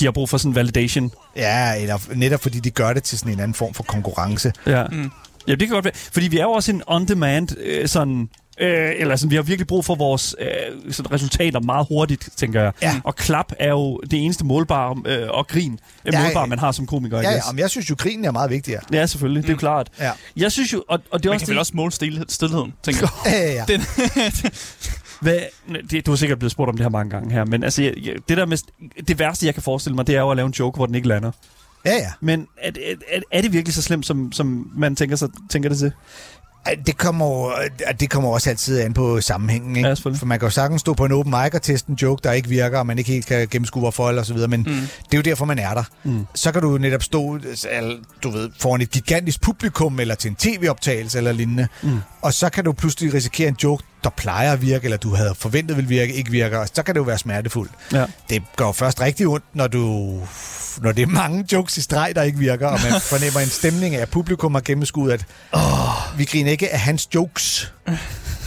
de har brug for sådan validation. Ja, eller netop fordi de gør det til sådan en anden form for konkurrence. Ja. Mm. ja, det kan godt være. Fordi vi er jo også en on-demand øh, sådan... Øh, eller sådan, vi har virkelig brug for vores øh, sådan resultater meget hurtigt, tænker jeg. Ja. Og klap er jo det eneste målbare, øh, og grin er Ja, målbare, man har som komiker. Ja, I ja, men jeg synes jo, krigen er meget vigtigere. ja, selvfølgelig. Det er jo klart. Ja. Jeg synes jo, og, og det er Man også kan vel det, også måle stil, stillheden, tænker jeg. Ja, ja, ja. Den, Hvad, det, du har sikkert blevet spurgt om det her mange gange her, men altså, jeg, det, der med, det værste, jeg kan forestille mig, det er jo at lave en joke, hvor den ikke lander. Ja, ja. Men er, det- er, er det virkelig så slemt, som, som man tænker, sig, tænker det til? Det kommer, at det kommer også altid an på sammenhængen. Ikke? Ja. For man kan jo sagtens stå på en open mic og teste en joke, der ikke virker, og man ikke helt kan gennemskue hvorfor, eller så videre, men mm. det er jo derfor, man er der. Mm. Så kan du netop stå altså, du ved, foran et gigantisk publikum, eller til en tv-optagelse, eller lignende, mm. og så kan du pludselig risikere en joke, der plejer at virke, eller du havde forventet vil virke, ikke virker, og så kan det jo være smertefuldt. Ja. Det går jo først rigtig ondt, når du når det er mange jokes i streg, der ikke virker, og man fornemmer en stemning af, at publikum har gennemskuet, at oh. vi griner ikke af hans jokes.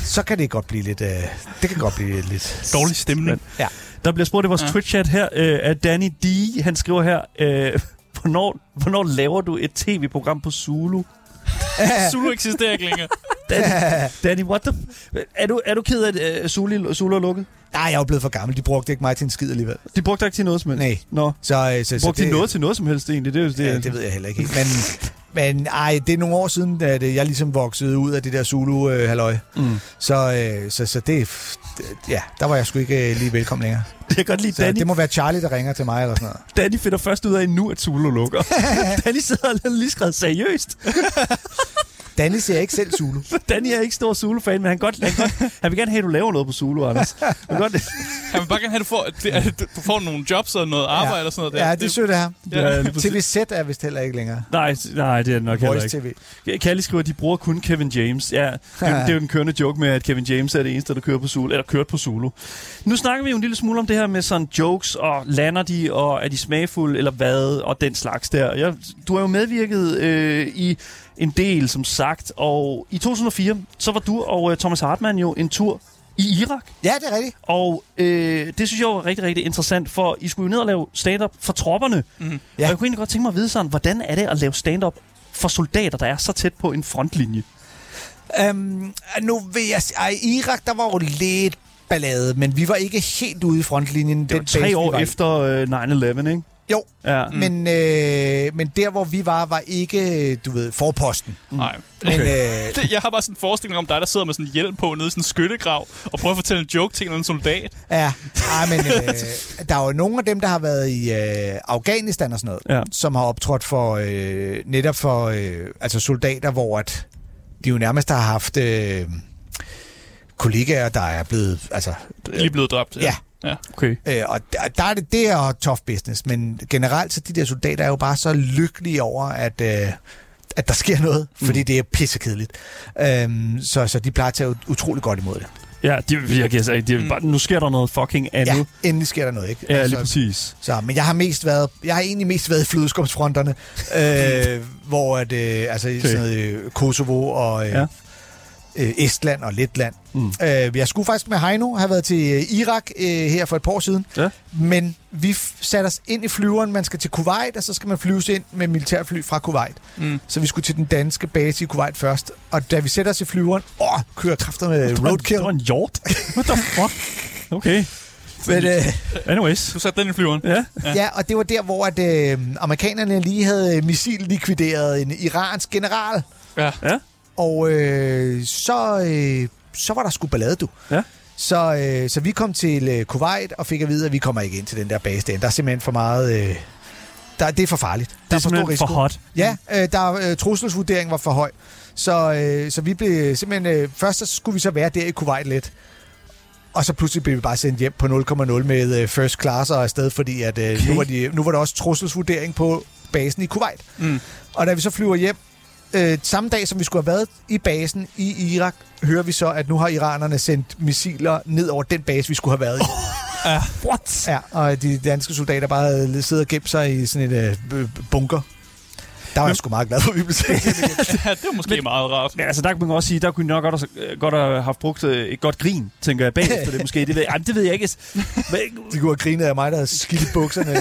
så kan det godt blive lidt... Øh, det kan godt blive lidt... Dårlig stemning. Ja. Der bliver spurgt i vores Ja. ja. Twitch-chat her øh, af Danny D. Han skriver her, øh, hvornår, hvornår laver du et tv-program på Zulu? Zulu eksisterer ikke længere. Danny, Danny what the... Er du, er du ked af, at øh, Zulu, Zulu er lukket? Nej, jeg er jo blevet for gammel. De brugte ikke mig til en skid alligevel. De brugte dig ikke til noget som helst? Nej. Nå. Så, øh, så, så Brugte de noget til noget som helst egentlig? Det, er jo- det, Ja, det ved jeg heller ikke helt. Men, men ej, det er nogle år siden, at øh, jeg ligesom voksede ud af det der Zulu-halløj. Mm. Så, øh, så, så det, ja, der var jeg sgu ikke øh, lige velkommen længere. Jeg kan godt lide Så Danny. det må være Charlie, der ringer til mig eller sådan noget. Danny finder først ud af nu, at Zulu lukker. Danny sidder og lige skrevet seriøst. Danny ser ikke selv Zulu. Danny er ikke stor Zulu-fan, men han, godt, han, godt, han vil gerne have, at du laver noget på Zulu, Anders. Han vil godt, Han vil bare gerne have, at du får, at du får nogle jobs og noget arbejde ja. og sådan noget. Der. Ja, det er sødt ham. Ja. TVZ er vist heller ikke længere. nej, nej, det er det nok heller Voice ikke. TV. Kalli skriver, at de bruger kun Kevin James. Ja, det, er, det er jo den kørende joke med, at Kevin James er det eneste, der kører på Zulu, eller kørt på Zulu. Nu snakker vi jo en lille smule om det her med sådan jokes, og lander de, og er de smagfulde, eller hvad, og den slags der. Jeg, du har jo medvirket øh, i en del, som sagt, og i 2004, så var du og øh, Thomas Hartmann jo en tur i Irak. Ja, det er rigtigt. Og øh, det synes jeg var rigtig, rigtig interessant, for I skulle jo ned og lave stand-up for tropperne. Mhm. Ja. Og jeg kunne egentlig godt tænke mig at vide sådan, hvordan er det at lave stand-up for soldater, der er så tæt på en frontlinje? Um, nu vil jeg sige, ej, i Irak, der var jo lidt ballade, men vi var ikke helt ude i frontlinjen. Det var tre år efter øh, 9-11, ikke? Jo, Ja. mm. men, øh, men der, hvor vi var, var ikke, du ved, forposten. Nej. Men, Okay. øh, Det, jeg har bare sådan en forestilling om dig, der sidder med sådan en hjelm på nede i sådan en skyttegrav, og prøver at fortælle en joke til en eller anden soldat. Ja, ej, men øh, der er jo nogle af dem, der har været i øh, Afghanistan og sådan noget, Ja. som har optrådt for øh, netop for øh, altså soldater, hvor at de jo nærmest har haft øh, kollegaer, der er blevet, altså, Lige blevet dræbt. ja, ja. Okay. Øh, og der, der er det, det er tough business, men generelt så de der soldater er jo bare så lykkelige over, at, øh, at der sker noget, fordi Mm. det er pissekedeligt. Øhm, så, så de plejer at tage ut- utrolig godt imod det. Ja, det, jeg kan sige, det er Mm. bare, nu sker der noget fucking andet. Ja, endelig sker der noget, ikke? Altså, Ja, lige præcis. så, men jeg har mest været, jeg har egentlig mest været i flødeskumsfronterne, øh, hvor at, øh, altså i Okay. sådan noget, øh, Kosovo og øh, Ja. Ja. øh, Estland og Letland. Mm. Øh, jeg skulle faktisk med Heino have været til øh, Irak øh, her for et par år siden, Ja. men vi f- satte os ind i flyveren. Man skal til Kuwait, og så skal man flyves ind med militærfly fra Kuwait. Mm. Så vi skulle til den danske base i Kuwait først. Og da vi sætter os i flyveren, åh, kører kræfter med roadkill. Det var en hjort. What the fuck? Okay. Men, øh, Anyways. Du satte den i flyveren. Ja. ja, og det var der, hvor at, øh, amerikanerne lige havde missil-likvideret en iransk general. Ja. Ja. Og øh, så, øh, så var der sgu ballade, du. Ja. Så, øh, så vi kom til øh, Kuwait og fik at vide, at vi kommer ikke ind til den der base derinde. Der er simpelthen for meget... Øh, der, det er for farligt. Det Der er for stor for hot. Ja, øh, der øh, trusselsvurderingen var for høj. Så, øh, så vi blev simpelthen... Øh, først så skulle vi så være der i Kuwait lidt. Og så pludselig blev vi bare sendt hjem på 0,0 med øh, first class og afsted, fordi at, øh, Okay. nu, var de, nu var der også trusselsvurdering på basen i Kuwait. Mm. Og da vi så flyver hjem, øh, samme dag som vi skulle have været i basen i Irak, hører vi så, at nu har iranerne sendt missiler ned over den base, vi skulle have været i. Ja. What? Ja, og de danske soldater bare havde siddet og gemt sig i sådan en øh, bunker. Der var jeg sgu meget glad for, at vi blev igen. ja, det var måske Men- meget rart. Men altså, der kunne man også sige, der kunne nok godt have, godt have haft brugt øh, et godt grin, tænker jeg, bagefter det måske. Det ved, ej, men det ved jeg ikke. Men, De kunne have grinet af mig, der havde skidt i bukserne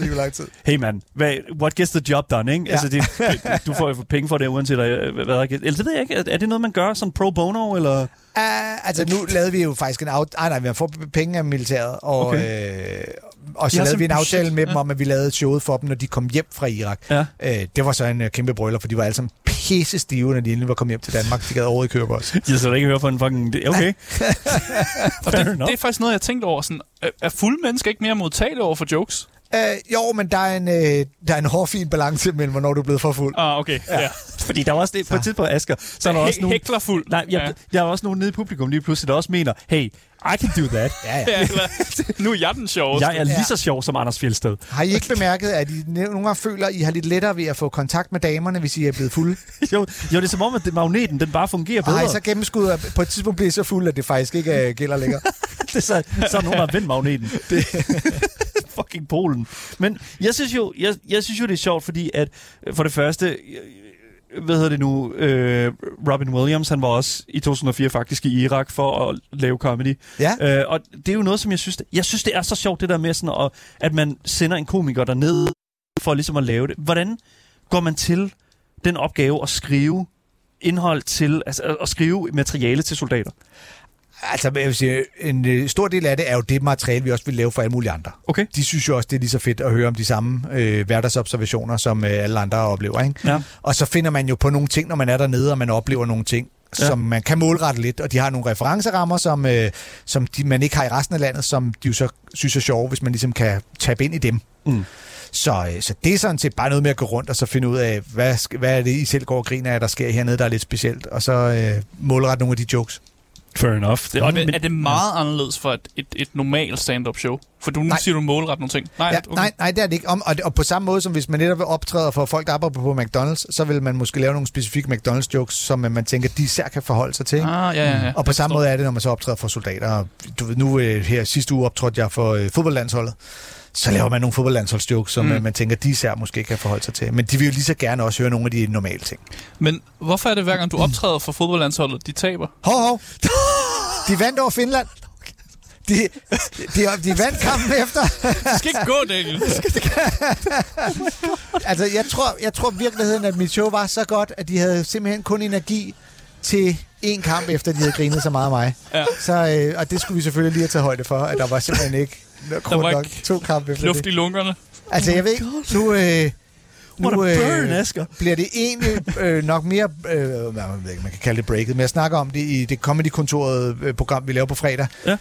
øh, i lang tid. hey man, hvad, what gets the job done, ikke? Ja. Altså, det, det, du får jo penge for det, uanset øh, hvad der er. Eller det ved jeg ikke. Er, er det noget, man gør sådan pro bono, eller? Uh, altså, nu lavede vi jo faktisk en aftale... Ah, nej, vi har fået penge af militæret, og, Okay. øh, og så lavede vi en aftale med dem ja. om, at vi lavede showet for dem, når de kom hjem fra Irak. Ja. Øh, det var så en øh, kæmpe brøller, for de var alle sammen pisse stive, når de endelig var kommet hjem til Danmark. De gad overhovedet på os. Jeg skal ikke høre på en fucking... det- Okay. Og det, det er faktisk noget, jeg tænkte over. Sådan, er, er fulde mennesker ikke mere modtagelige over for jokes? Øh, jo, men der er en, øh, der er en hårfin balance mellem, hvornår du er blevet for fuld. Ah, okay. Ja. ja. Fordi der var også det, på et tidspunkt, Asger, så er der også nogle... Hækler fuld. Nej, jeg, ja. der er også nogen nede i publikum lige pludselig, der også mener, hey, I can do that. Ja, ja. Nu er jeg den sjoveste. Jeg er lige Ja. så sjov som Anders Fjeldsted. Har I ikke bemærket, at I nogle gange føler, at I har lidt lettere ved at få kontakt med damerne, hvis I er blevet fulde? jo, jo, det er som om, at det, magneten, den bare fungerer bedre. I så gennemskuddet, at på et tidspunkt bliver så fuld, at det faktisk ikke øh, gælder længere? det er så, så er nogen, der har vendt magneten. Det fucking Polen. Men jeg synes jo, jeg, jeg synes jo, det er sjovt, fordi at øh, for det første, øh, hvad hedder det nu, øh, Robin Williams, han var også i 2004 faktisk i Irak for at lave comedy. Ja. Øh, og det er jo noget, som jeg synes, jeg synes, det er så sjovt, det der med sådan, at, at man sender en komiker derned for ligesom at lave det. Hvordan går man til den opgave at skrive indhold til, altså at skrive materiale til soldater? Altså, jeg vil sige, en øh, stor del af det er jo det materiale, vi også vil lave for alle mulige andre. Okay. De synes jo også, det er lige så fedt at høre om de samme øh, hverdagsobservationer, som øh, alle andre oplever. Ikke? Ja. Og så finder man jo på nogle ting, når man er dernede, og man oplever nogle ting, Ja. som man kan målrette lidt, og de har nogle referencerammer, som, øh, som de, man ikke har i resten af landet, som de jo så synes er sjove, hvis man ligesom kan tabe ind i dem. Mm. Så, øh, så det er sådan set bare noget med at gå rundt og så finde ud af, hvad, hvad er det, I selv går og griner af, der sker hernede, der er lidt specielt, og så øh, målrette nogle af de jokes. Fair enough. Det, og, Men, er det meget anderledes for et, et, et normalt stand-up show? For du nu Nej. siger du målret nogle ting. Nej, Ja, okay. nej, nej, det er det ikke. Om, og, og på samme måde som hvis man netop optræder for folk, der arbejder på McDonald's, så vil man måske lave nogle specifikke McDonald's-jokes, som man tænker, de især kan forholde sig til. Ah, ja, ja, ja. Og på samme måde er det, når man så optræder for soldater. Du ved, nu øh, her sidste uge optrådte jeg for øh, fodboldlandsholdet. Så laver man nogle fodboldlandsholdsjokes, som Mm. mm. man tænker, de især måske kan forholde sig til. Men de vil jo lige så gerne også høre nogle af de normale ting. Men hvorfor er det, hver gang du optræder for fodboldlandsholdet, de taber? Hov, hov. De vandt over Finland. De, de, de vandt kampen efter. Det skal ikke gå, Daniel. Altså, jeg tror, jeg tror virkeligheden, at mit show var så godt, at de havde simpelthen kun energi til en kamp, efter de havde grinet så meget af mig. Ja. Så, øh, og det skulle vi selvfølgelig lige have taget højde for, at der var simpelthen ikke grund var nok to kampe efter Luft det. i lungerne. Altså, jeg ved ikke, nu, øh, nu burn, Asger. bliver det egentlig øh, nok mere, øh, jeg ved ikke, man kan kalde det breaket, men jeg snakker om det i det Comedy-kontoret-program, vi laver på fredag. Ja.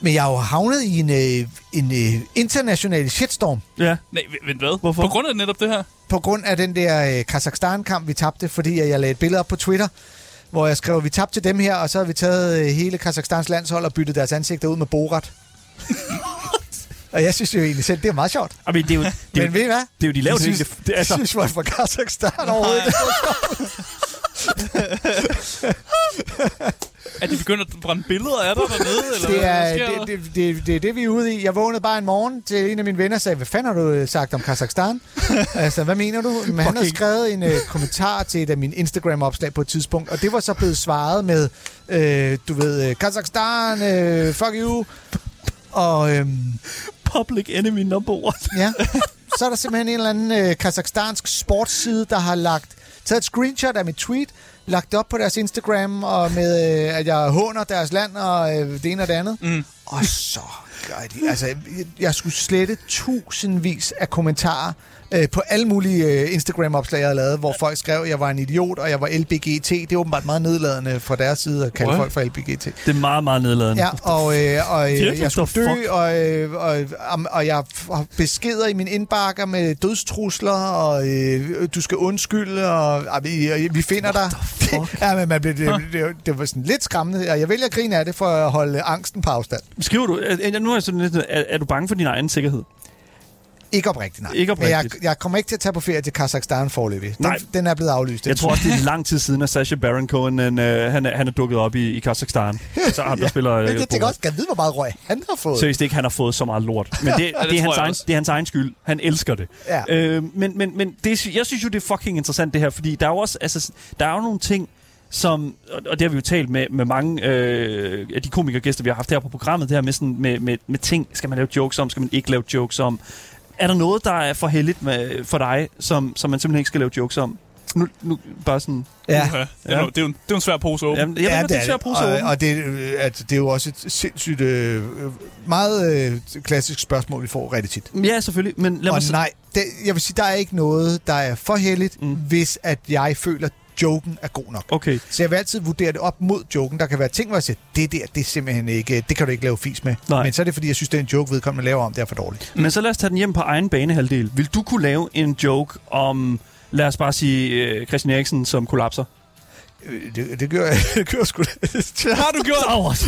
Men jeg er jo havnet i en, øh, en øh, international shitstorm, ja. Nej, vent hvad? Hvorfor? På grund af netop det her? på grund af den der øh, Kazakhstan-kamp, vi tabte, fordi jeg lagde et billede op på Twitter, hvor jeg skrev, vi tabte til dem her, og så har vi taget øh, hele Kazakhstans landshold og byttet deres ansigter ud med Borat. og jeg synes jo egentlig selv, det er meget sjovt. I mean, det er jo, det er Men ved I hvad? det er jo de laveste. Synes, det, det, altså, jeg synes folk fra Kazakhstan overhovedet ikke. De begyndt at brænde billeder af dig dernede? Eller Det hvad er der? det, det, det, det, er det, vi er ude i. Jeg vågnede bare en morgen til en af mine venner og sagde, hvad fanden har du øh, sagt om Kazakhstan? altså, hvad mener du? Men han havde skrevet en uh, kommentar til et af mine Instagram-opslag på et tidspunkt, og det var så blevet svaret med, øh, du ved, øh, Kazakhstan, øh, fuck you. Og øhm, public enemy number one. ja, så er der simpelthen en eller anden øh, kazakhstansk sportsside, der har lagt taget et screenshot af mit tweet, lagt op på deres Instagram, og med, øh, at jeg håner deres land, og øh, det ene og det andet. Mm. Og så gør de... Altså, jeg, skulle slette tusindvis af kommentarer øh, på alle mulige øh, Instagram-opslag, jeg havde lavet, hvor folk skrev, at jeg var en idiot, og jeg var LBGT. Det er åbenbart meget nedladende fra deres side at kalde What? folk for LBGT. Det er meget, meget nedladende. Ja, og, øh, og øh, jeg skulle dø, og, øh, og, og, og jeg har beskeder i min indbakker med dødstrusler, og øh, du skal undskylde, og, og vi, vi finder dig. ja, men man blev, det, det, det var sådan lidt skræmmende, og jeg vælger at grine af det for at holde angsten på afstand. Skriver du, er, nu er, jeg sådan lidt, er, er du bange for din egen sikkerhed? Ikke oprigtigt, nej. Ikke Men jeg, oprigtigt. jeg kommer ikke til at tage på ferie til Kazakhstan forløbig. Den, Nej. den er blevet aflyst. Jeg tror også, det er lang tid siden, at Sacha Baron Cohen, han, øh, han, er, han er dukket op i, i Kazakhstan. Så ham, der Ja, spiller... Men Øh, jeg tænker også, kan vide, hvor meget røg han har fået? Seriøst ikke, han har fået så meget lort. Men det, Ja, det det, er, hans egen, det er hans egen skyld. Han elsker det. Ja. Øh, men men, men det, jeg synes jo, det er fucking interessant det her, fordi der er jo også, altså, der er jo nogle ting, som, og det har vi jo talt med, med mange øh, af de komikergæster, vi har haft her på programmet, det her med, sådan, med, med, med ting, skal man lave jokes om, skal man ikke lave jokes om. Er der noget, der er for heldigt med, for dig, som, som man simpelthen ikke skal lave jokes om? Nu, nu bare sådan... Ja. Uha. Det, er, jo- det, er jo, en- det er jo en svær pose åben. Jamen, ja, det er svært at bruge og, og det, øh, at det er jo også et sindssygt, øh, meget øh, klassisk spørgsmål, vi får rigtig tit. Ja, selvfølgelig, men lad Og mig... så- nej, det, jeg vil sige, der er ikke noget, der er for heldigt, mm. hvis at jeg føler, joken er god nok. Okay, Så jeg vil altid vurdere det op mod joken. Der kan være ting, hvor jeg siger, det der, det er simpelthen ikke, det kan du ikke lave fis med. Nej. Men så er det, fordi jeg synes, det er en joke, vedkommende laver om, det er for dårligt. men så lad os tage den hjem på egen banehalvdel. Vil du kunne lave en joke om, lad os bare sige, øh, Christian Eriksen som kollapser? Øh, Det, det gør jeg, det gør jeg sgu. Det har du gjort.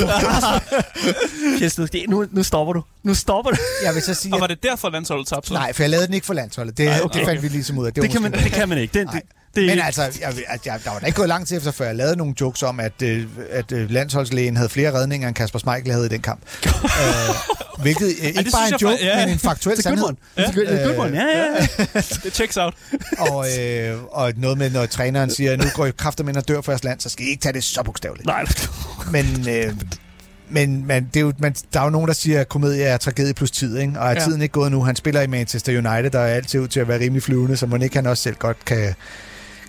Kjæsted, det- nu, nu stopper du. Nu stopper du. Jeg vil så sige, Og var det derfor, landsholdet tabte? så? nej, for jeg lavede den ikke for landsholdet. Det, Ej, okay. det fandt vi ligesom ud af. Det, det, kan, man, det kan man ikke. Det, det, Nej. Det, Men altså, jeg, jeg, der var da ikke gået lang tid efter, før jeg lavede nogle jokes om, at, øh, at øh, landsholdslægen havde flere redninger, end Kasper Schmeichel havde i den kamp. øh, hvilket øh, ikke bare en joke, fa- ja. men en faktuel det er sandhed. Det er good one. Ja, ja, ja. Det checks out. Og, øh, og noget med, når træneren siger, nu går I kræfter med at dør for jeres land, så skal I ikke tage det så bogstaveligt. Nej, Men, øh, men, men det er jo, man, der er jo nogen, der siger, at komedie er tragedie plus tid, ikke? og er Ja. tiden ikke gået nu? Han spiller i Manchester United, der er altid ud til at være rimelig flyvende, så må ikke han også selv godt kan,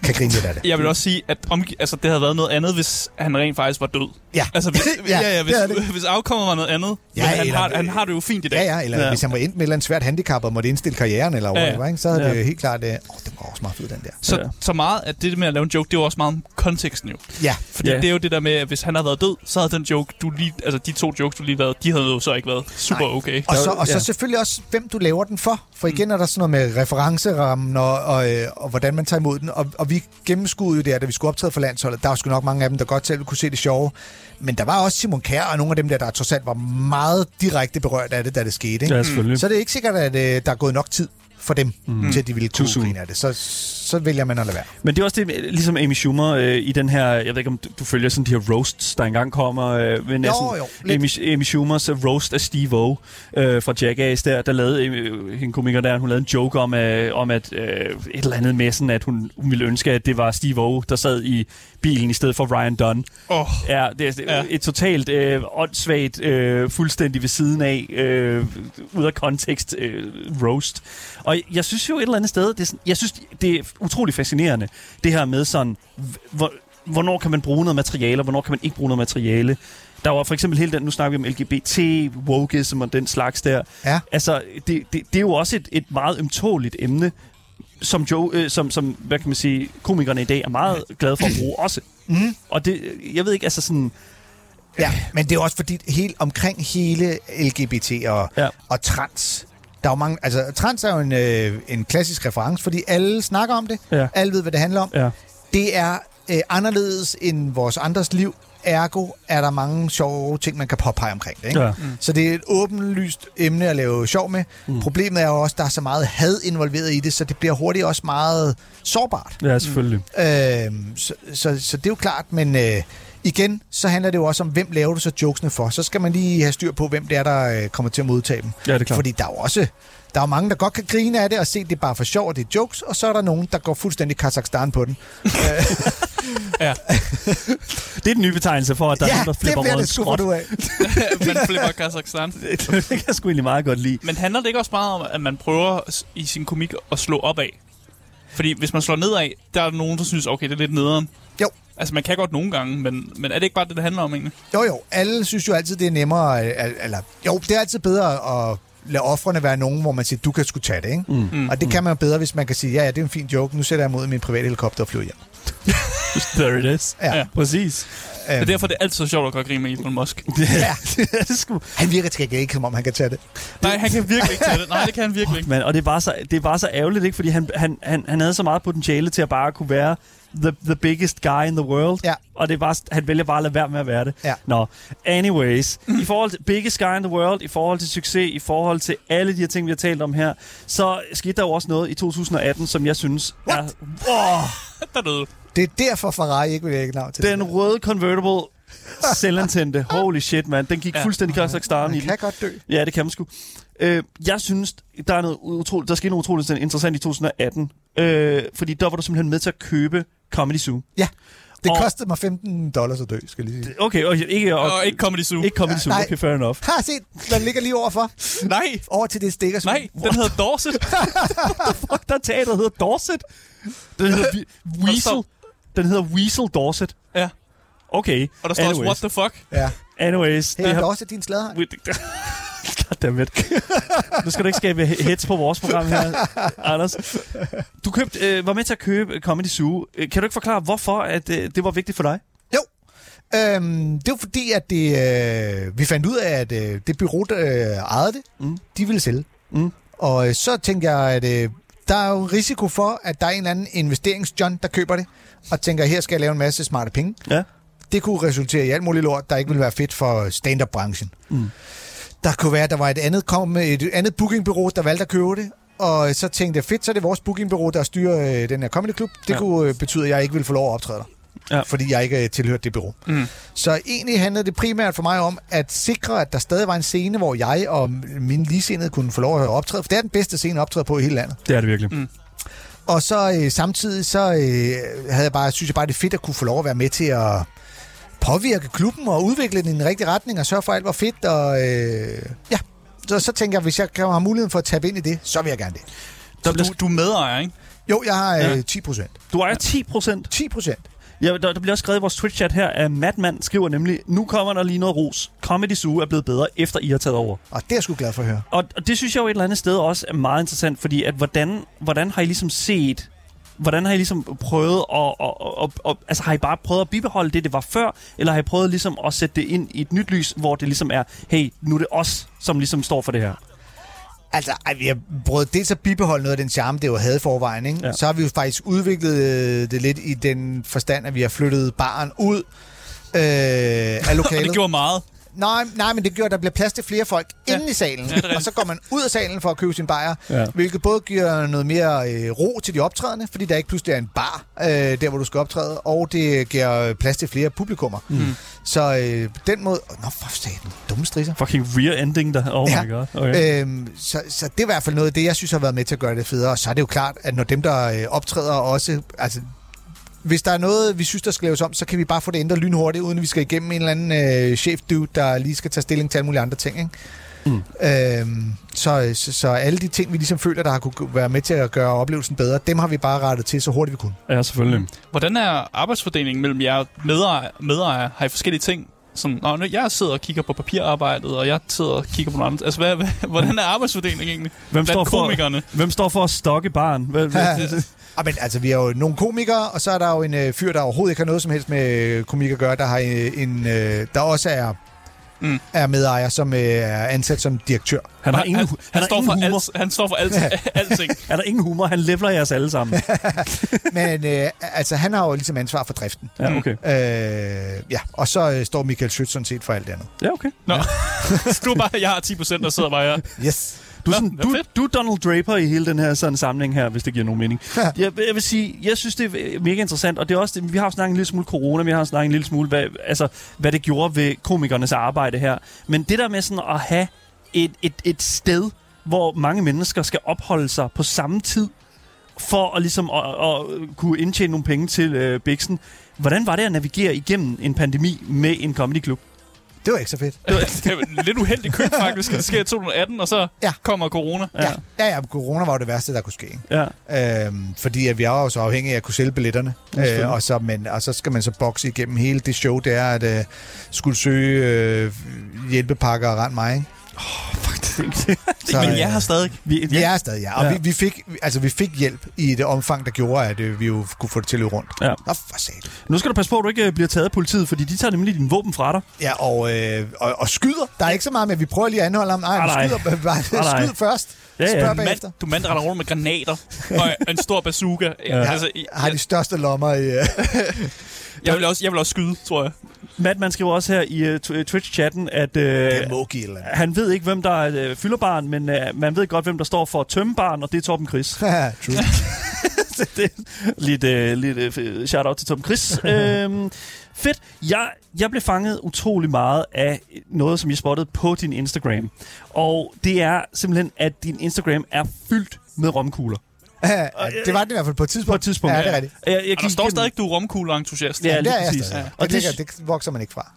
kan grine lidt af det. Jeg vil også sige, at om, altså, det havde været noget andet, hvis han rent faktisk var død. Ja. Altså, hvis, Ja, ja, ja, hvis, det det. hvis afkommet var noget andet. Ja, han, eller- har, han har det jo fint i dag. Ja, ja, eller Ja. hvis han var endt med et eller andet svært handicap og måtte indstille karrieren, eller Ja, ja. ikke? så havde Ja. det helt klart... Øh, åh, det var også meget fed, den der. Så, Ja. så meget, at det med at lave en joke, det er jo også meget om konteksten jo. Ja, Fordi Ja. det er jo det der med, at hvis han havde været død, så havde den joke, du lige, altså de to jokes, du lige lavede, de havde jo så ikke været super Nej. okay. og så, og så ja. selvfølgelig også, hvem du laver den for. For igen er der sådan noget med referencerammen og, og, øh, og hvordan man tager imod den. Og, og vi gennemskuede jo det her, da vi skulle optræde for landsholdet. Der var sgu nok mange af dem, der godt selv kunne se det sjove. Men der var også Simon Kjær og nogle af dem der, der trods alt var meget direkte berørt af det, da det skete. Ikke? Ja, selvfølgelig. Så er det ikke sikkert, at øh, der er gået nok tid for dem, mm. til at de ville kunne grine af det. Så, så vælger man at lade være. Men det er også det, ligesom Amy Schumer øh, i den her, jeg ved ikke om du, du følger sådan de her roasts, der engang kommer, øh, men Jo, sådan, jo, lidt. Amy, Amy Schumers roast af Steve O øh, fra Jackass, der, der lavede øh, en komiker der, hun lavede en joke om, øh, om at øh, et eller andet med sådan, at hun, hun ville ønske, at det var Steve O, der sad i bilen i stedet for Ryan Dunn. Oh, Ja, det er, det er Ja. et totalt øh, åndssvagt, øh, fuldstændig ved siden af, øh, ud af kontekst, øh, roast. Og jeg, jeg synes jo et eller andet sted, det er sådan, jeg synes, det er utrolig fascinerende, det her med sådan, hvor, hvornår kan man bruge noget materiale, og hvornår kan man ikke bruge noget materiale. Der var for eksempel hele den, nu snakker vi om LGBT, wokeism og den slags der. Ja. Altså, det, det, det er jo også et, et meget ømtåligt emne, som, Joe, øh, som, som, hvad kan man sige, komikerne i dag er meget glade for at bruge også. Mm. Og det, jeg ved ikke, altså sådan... Ja, men det er også fordi, helt omkring hele LGBT og, ja. og trans, der er jo mange, altså trans er jo en, øh, en klassisk reference, fordi alle snakker om det, Ja. alle ved, hvad det handler om. Ja. Det er øh, anderledes end vores andres liv, ergo er der mange sjove ting, man kan påpege omkring det. Ikke? Ja. Så det er et åbenlyst emne at lave sjov med. Mm. Problemet er jo også, at der er så meget had involveret i det, så det bliver hurtigt også meget sårbart. Ja, selvfølgelig. Øh, så, så, så det er jo klart, men øh, igen, så handler det jo også om, hvem laver du så jokesene for. Så skal man lige have styr på, hvem det er, der øh, kommer til at modtage dem. Ja, det er klart. Fordi der er jo også der er jo mange, der godt kan grine af det og se, at det er bare for sjov, og det er jokes, og så er der nogen, der går fuldstændig Kazakhstan på den. ja. Det er den nye betegnelse for, at der er ja, nogen, der det flipper bliver det sgu skråt. du af. man flipper Kazakhstan. det kan jeg sgu egentlig meget godt lide. Men handler det ikke også meget om, at man prøver i sin komik at slå op af? Fordi hvis man slår nedad, der er der nogen, der synes, okay, det er lidt nederen. Jo. Altså, man kan godt nogle gange, men, men er det ikke bare det, det handler om egentlig? Jo, jo. Alle synes jo altid, det er nemmere... øh, Eller, jo, det er altid bedre at lade offrene være nogen, hvor man siger, du kan sgu tage det, ikke? Mm. Mm. Og det kan man jo bedre, hvis man kan sige, ja, ja, det er en fin joke, nu sætter jeg mod min private helikopter og flyver hjem. There it is. Ja. Ja. Præcis. Det er derfor, det er altid så sjovt at gøre grin med Elon Musk. ja, det er sgu. Han virker til ikke, som om han kan tage det. Nej, han kan virkelig ikke tage det. Nej, det kan han virkelig ikke. Men, og det er, bare så, det bare så ærgerligt, ikke? Fordi han, han, han, han havde så meget potentiale til at bare kunne være the, the biggest guy in the world. Ja. Og det er bare, han vælger bare at lade være med at være det. Ja. Nå, anyways. I forhold til biggest guy in the world, i forhold til succes, i forhold til alle de her ting, vi har talt om her, så skete der jo også noget i 2018, som jeg synes What? er... Åh, Der døde. Det er derfor Ferrari ikke vil lægge navn til den det. røde convertible selvantændte. Holy shit, man. Den gik Ja. fuldstændig Kazakhstan i den. kan godt dø. Ja, det kan man sgu. Øh, jeg synes, der er noget utroligt, der skete noget utroligt interessant i 2018. Øh, fordi der var du simpelthen med til at købe Comedy Zoo. Ja, det Og- kostede mig 15 dollars at dø, skal jeg lige sige. Okay, og ikke, og, Og ikke Comedy Zoo. ikke Comedy Zoo. Nej. Okay, fair enough. Har set, den ligger lige overfor. Nej, Over til det stikker. nej, den hedder Dorset. Fuck, der er teater, der hedder Dorset. Den hedder Weasel. Den hedder Weasel Dorset. Ja. Okay. Og der står også, what Anyways. the fuck? Ja. Anyways. Hey, det har... også din sladehang. Goddammit. Nu skal du ikke skabe hets på vores program her, Anders. Du købte, øh, var med til at købe Comedy Zoo. Øh, Kan du ikke forklare, hvorfor at, øh, det var vigtigt for dig? Jo. Øhm, det var fordi, at det, øh, vi fandt ud af, at øh, det bureau, der øh, ejede det, Mm. de ville sælge. Mm. Og øh, så tænkte jeg, at øh, der er jo risiko for, at der er en eller anden investeringsjohn, der køber det, og tænker, her skal jeg lave en masse smarte penge. Ja. Det kunne resultere i alt muligt lort, der ikke ville være fedt for stand-up-branchen. Mm. Der kunne være, at der var et andet, kom med et andet bookingbureau, der valgte at købe det, og så tænkte jeg, fedt, så er det vores bookingbureau, der styrer øh, den her comedy klub. Det Ja. ja. kunne øh, betyde, at jeg ikke ville få lov at optræde der. Ja. Fordi jeg ikke øh, tilhørte det bureau. Mm. Så egentlig handlede det primært for mig om at sikre, at der stadig var en scene, hvor jeg og mine ligesindede kunne få lov at optræde. For det er den bedste scene at optræde på i hele landet. Det er det virkelig. Mm. Og så øh, samtidig så øh, havde jeg bare, synes jeg bare, det er fedt at kunne få lov at være med til at påvirke klubben og udvikle den i den rigtige retning og sørge for, at alt var fedt. Og øh, ja, så, så tænker jeg, hvis jeg kan have muligheden for at tabe ind i det, så vil jeg gerne det. Så du, du er medejer, ikke? Jo, jeg har Ja. øh, 10 procent. Du ejer 10 procent. 10 procent. Ja, der, der bliver også skrevet i vores Twitch-chat her, at Madman skriver nemlig, nu kommer der lige noget ros. Comedy Zoo er blevet bedre, efter I har taget over. Og det er jeg sgu glad for at høre. Og, og det synes jeg jo et eller andet sted også er meget interessant, fordi at hvordan, hvordan har I ligesom set, hvordan har I ligesom prøvet at, at, at, at, at, altså har I bare prøvet at bibeholde det, det var før, eller har I prøvet ligesom at sætte det ind i et nyt lys, hvor det ligesom er, hey, nu er det os, som ligesom står for det her. Altså, ej, vi har prøvet dels at bibeholde noget af den charme, det jo havde forvejen. Ikke? Ja. Så har vi jo faktisk udviklet øh, det lidt i den forstand, at vi har flyttet baren ud øh, af Og lokalet. det gjorde meget. Nej, nej, men det gør, at der bliver plads til flere folk Ja. inde i salen. Ja, og så går man ud af salen for at købe sin bajer, Ja. ja. hvilket både giver noget mere øh, ro til de optrædende, fordi der ikke pludselig er en bar, øh, der hvor du skal optræde, og det giver plads til flere publikummer. Mm. Så øh, på den måde... Nå, for satan, dumme strisser. Fucking rear ending der. Oh Ja. my god. Okay. Øhm, så, så det er i hvert fald noget af det, jeg synes har været med til at gøre det federe. Og så er det jo klart, at når dem, der øh, optræder også... Altså, hvis der er noget, vi synes, der skal laves om, så kan vi bare få det ændret lynhurtigt, uden at vi skal igennem en eller anden øh, chef dude, der lige skal tage stilling til alle mulige andre ting. Ikke? Mm. Øhm, så, så, så alle de ting, vi ligesom føler, der har kunne være med til at gøre oplevelsen bedre, dem har vi bare rettet til så hurtigt vi kunne. Ja, selvfølgelig. Hvordan er arbejdsfordelingen mellem jer medejer? medejer? Har I forskellige ting? Sådan, Nå, nu- jeg sidder og kigger på papirarbejdet, og jeg sidder og kigger på noget andet. Altså, hvad, hvad, hvordan er arbejdsfordelingen egentlig? Hvem står, for, hvem står for at stokke barn? Hvad, hvad, Ah, men, altså, vi har jo nogle komikere, og så er der jo en øh, fyr, der overhovedet ikke har noget som helst med øh, komik at gøre, der, har øh, en, øh, der også er, Mm. er medejer, som øh, er ansat som direktør. han har ingen, han, han, han, står ingen for humor. alt, han står for alt, alting. Han har ingen humor. Han leveler jeres alle sammen. Men øh, altså, han har jo ligesom ansvar for driften. Ja, okay. Øh, ja, og så øh, står Michael Schøtz sådan set for alt det andet. Ja, okay. Nå, du er bare, jeg har 10 procent, der sidder bare her. Yes. Du, er sådan, du, du er Donald Draper i hele den her sådan samling her, hvis det giver nogen mening. Ja. jeg, jeg vil sige, jeg synes, det er mega interessant, og det er også det, vi har snakket en lille smule corona, vi har snakket en lille smule, hvad, altså, hvad det gjorde ved komikernes arbejde her. Men det der med sådan at have et, et, et sted, hvor mange mennesker skal opholde sig på samme tid, for at, ligesom, at, at kunne indtjene nogle penge til øh, Bixen. Hvordan var det at navigere igennem en pandemi med en comedyklub? Det var ikke så fedt. Det var, det var en lidt uheldig køb, faktisk. Det sker i 2018, og så Ja. kommer corona. Ja. Ja, ja, ja corona var jo det værste, der kunne ske. Ja. Øhm, fordi at vi er jo så afhængige af at kunne sælge billetterne. selvfølgelig. Øh, og, så, men, og så skal man så bokse igennem hele det show, det er at øh, skulle søge øh, hjælpepakker og rent mig. Ikke? Så, Men øh, jeg har stadig... vi, Vi er stadig, ja. Og Ja. ja. Vi, vi, fik, altså, vi fik hjælp i det omfang, der gjorde, at øh, vi jo kunne få det til at løbe rundt. Ja. Nå, for sat. Nu skal du passe på, at du ikke øh, bliver taget af politiet, fordi de tager nemlig dine våben fra dig. Ja, og, øh, og, og skyder. Der er ikke så meget med, at vi prøver lige at anholde ham. Nej, Ah, skyder bare. Ah, skyd først. Ja, ja. Spørg Mand, bagefter. du mand render rundt med granater og en stor bazooka. Ja. Altså, Har jeg, de største lommer i... Jeg, vil også, jeg vil også skyde, tror jeg. Matt, man skriver også her i uh, Twitch-chatten, at uh, han ved ikke, hvem der er uh, fylderbarn, men uh, man ved godt, hvem der står for tømmebarn, og det er Torben Chris. True. Det lidt, uh, lidt uh, shout-out til Torben Chris. øhm, fedt. Jeg, jeg blev fanget utrolig meget af noget, som jeg spottede på din Instagram. Og det er simpelthen, at din Instagram er fyldt med romkugler. Ja, det var det i hvert fald på et tidspunkt. På et tidspunkt. Ja, det er rigtigt. Jeg, jeg Og der står stadig, du er romkugler-entusiast. Ja, Ja, det lige er præcis. Ja. Og Og det, det- det vokser man ikke fra.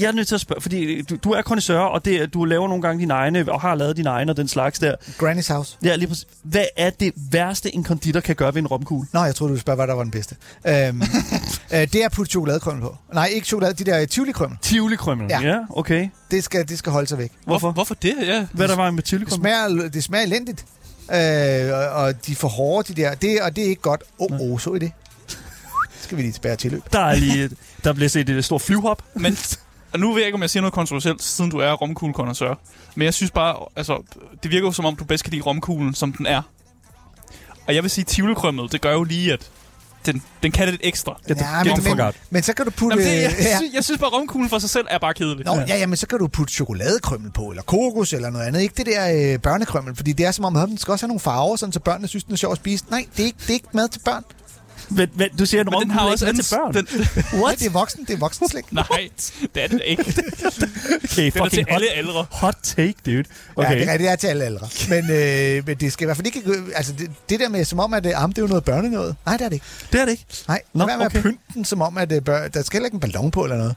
Jeg er nødt til at spørge, fordi du, du er kondisør, og det, du laver nogle gange dine egne, og har lavet dine egne og den slags der. Granny's House. Ja, lige præcis. Hvad er det værste, en konditor kan gøre ved en romkugle? Nå, jeg troede, du ville spørge, hvad der var den bedste. Øhm, øh, det er at putte chokoladekrømmel på. Nej, ikke chokolade, de der tivoli-krømmel. Tivoli-krømmel. Ja. ja, okay. Det skal, det skal holde sig væk. Hvorfor? Hvorfor det? Ja. Hvad der var med Det tivoli-krømmel? smager, det smager elendigt. Øh, og, og de er for hårde, de der. Det, og det er ikke godt. Åh, oh, oh, så I det? skal vi lige tilbage til løb. Der er lige, der bliver set et stort flyvehop. Men og nu ved jeg ikke, om jeg siger noget kontroversielt, siden du er romkuglekonnoisseur. Men jeg synes bare, altså, det virker jo som om, du bedst kan lide romkuglen, som den er. Og jeg vil sige, tivolikrømmet, det gør jo lige, at den, den kan lidt ekstra. Get the, Ja, get men, men, men så kan du putte... Jamen, det, jeg, ja. synes, jeg synes bare, romkuglen for sig selv er bare kedelig. Nå, ja, ja, men så kan du putte chokoladekrømmel på, eller kokos, eller noget andet. Ikke det der øh, børnekrømmel, fordi det er som om, at den skal også have nogle farver, sådan, så børnene synes, den er sjov at spise. Nej, det er ikke, det er ikke mad til børn. Men, men, du siger, at Men den har også anden... til børn. Den, Nej, det er voksen, det er voksenslæg. nej, det er det ikke. Okay, Den er til alle aldre. hot take, dude. Okay. Okay. Ja, det er, det er til alle aldre. Men, øh, men det skal i hvert fald ikke... Altså, det, det der med, som om, at øh, am, det er jo noget børne noget. Nej, det er det ikke. det er det ikke. Nej, Nå, Nå, hvad med okay. at pynte den, som om, at øh, bør, der skal heller ikke en ballon på eller noget.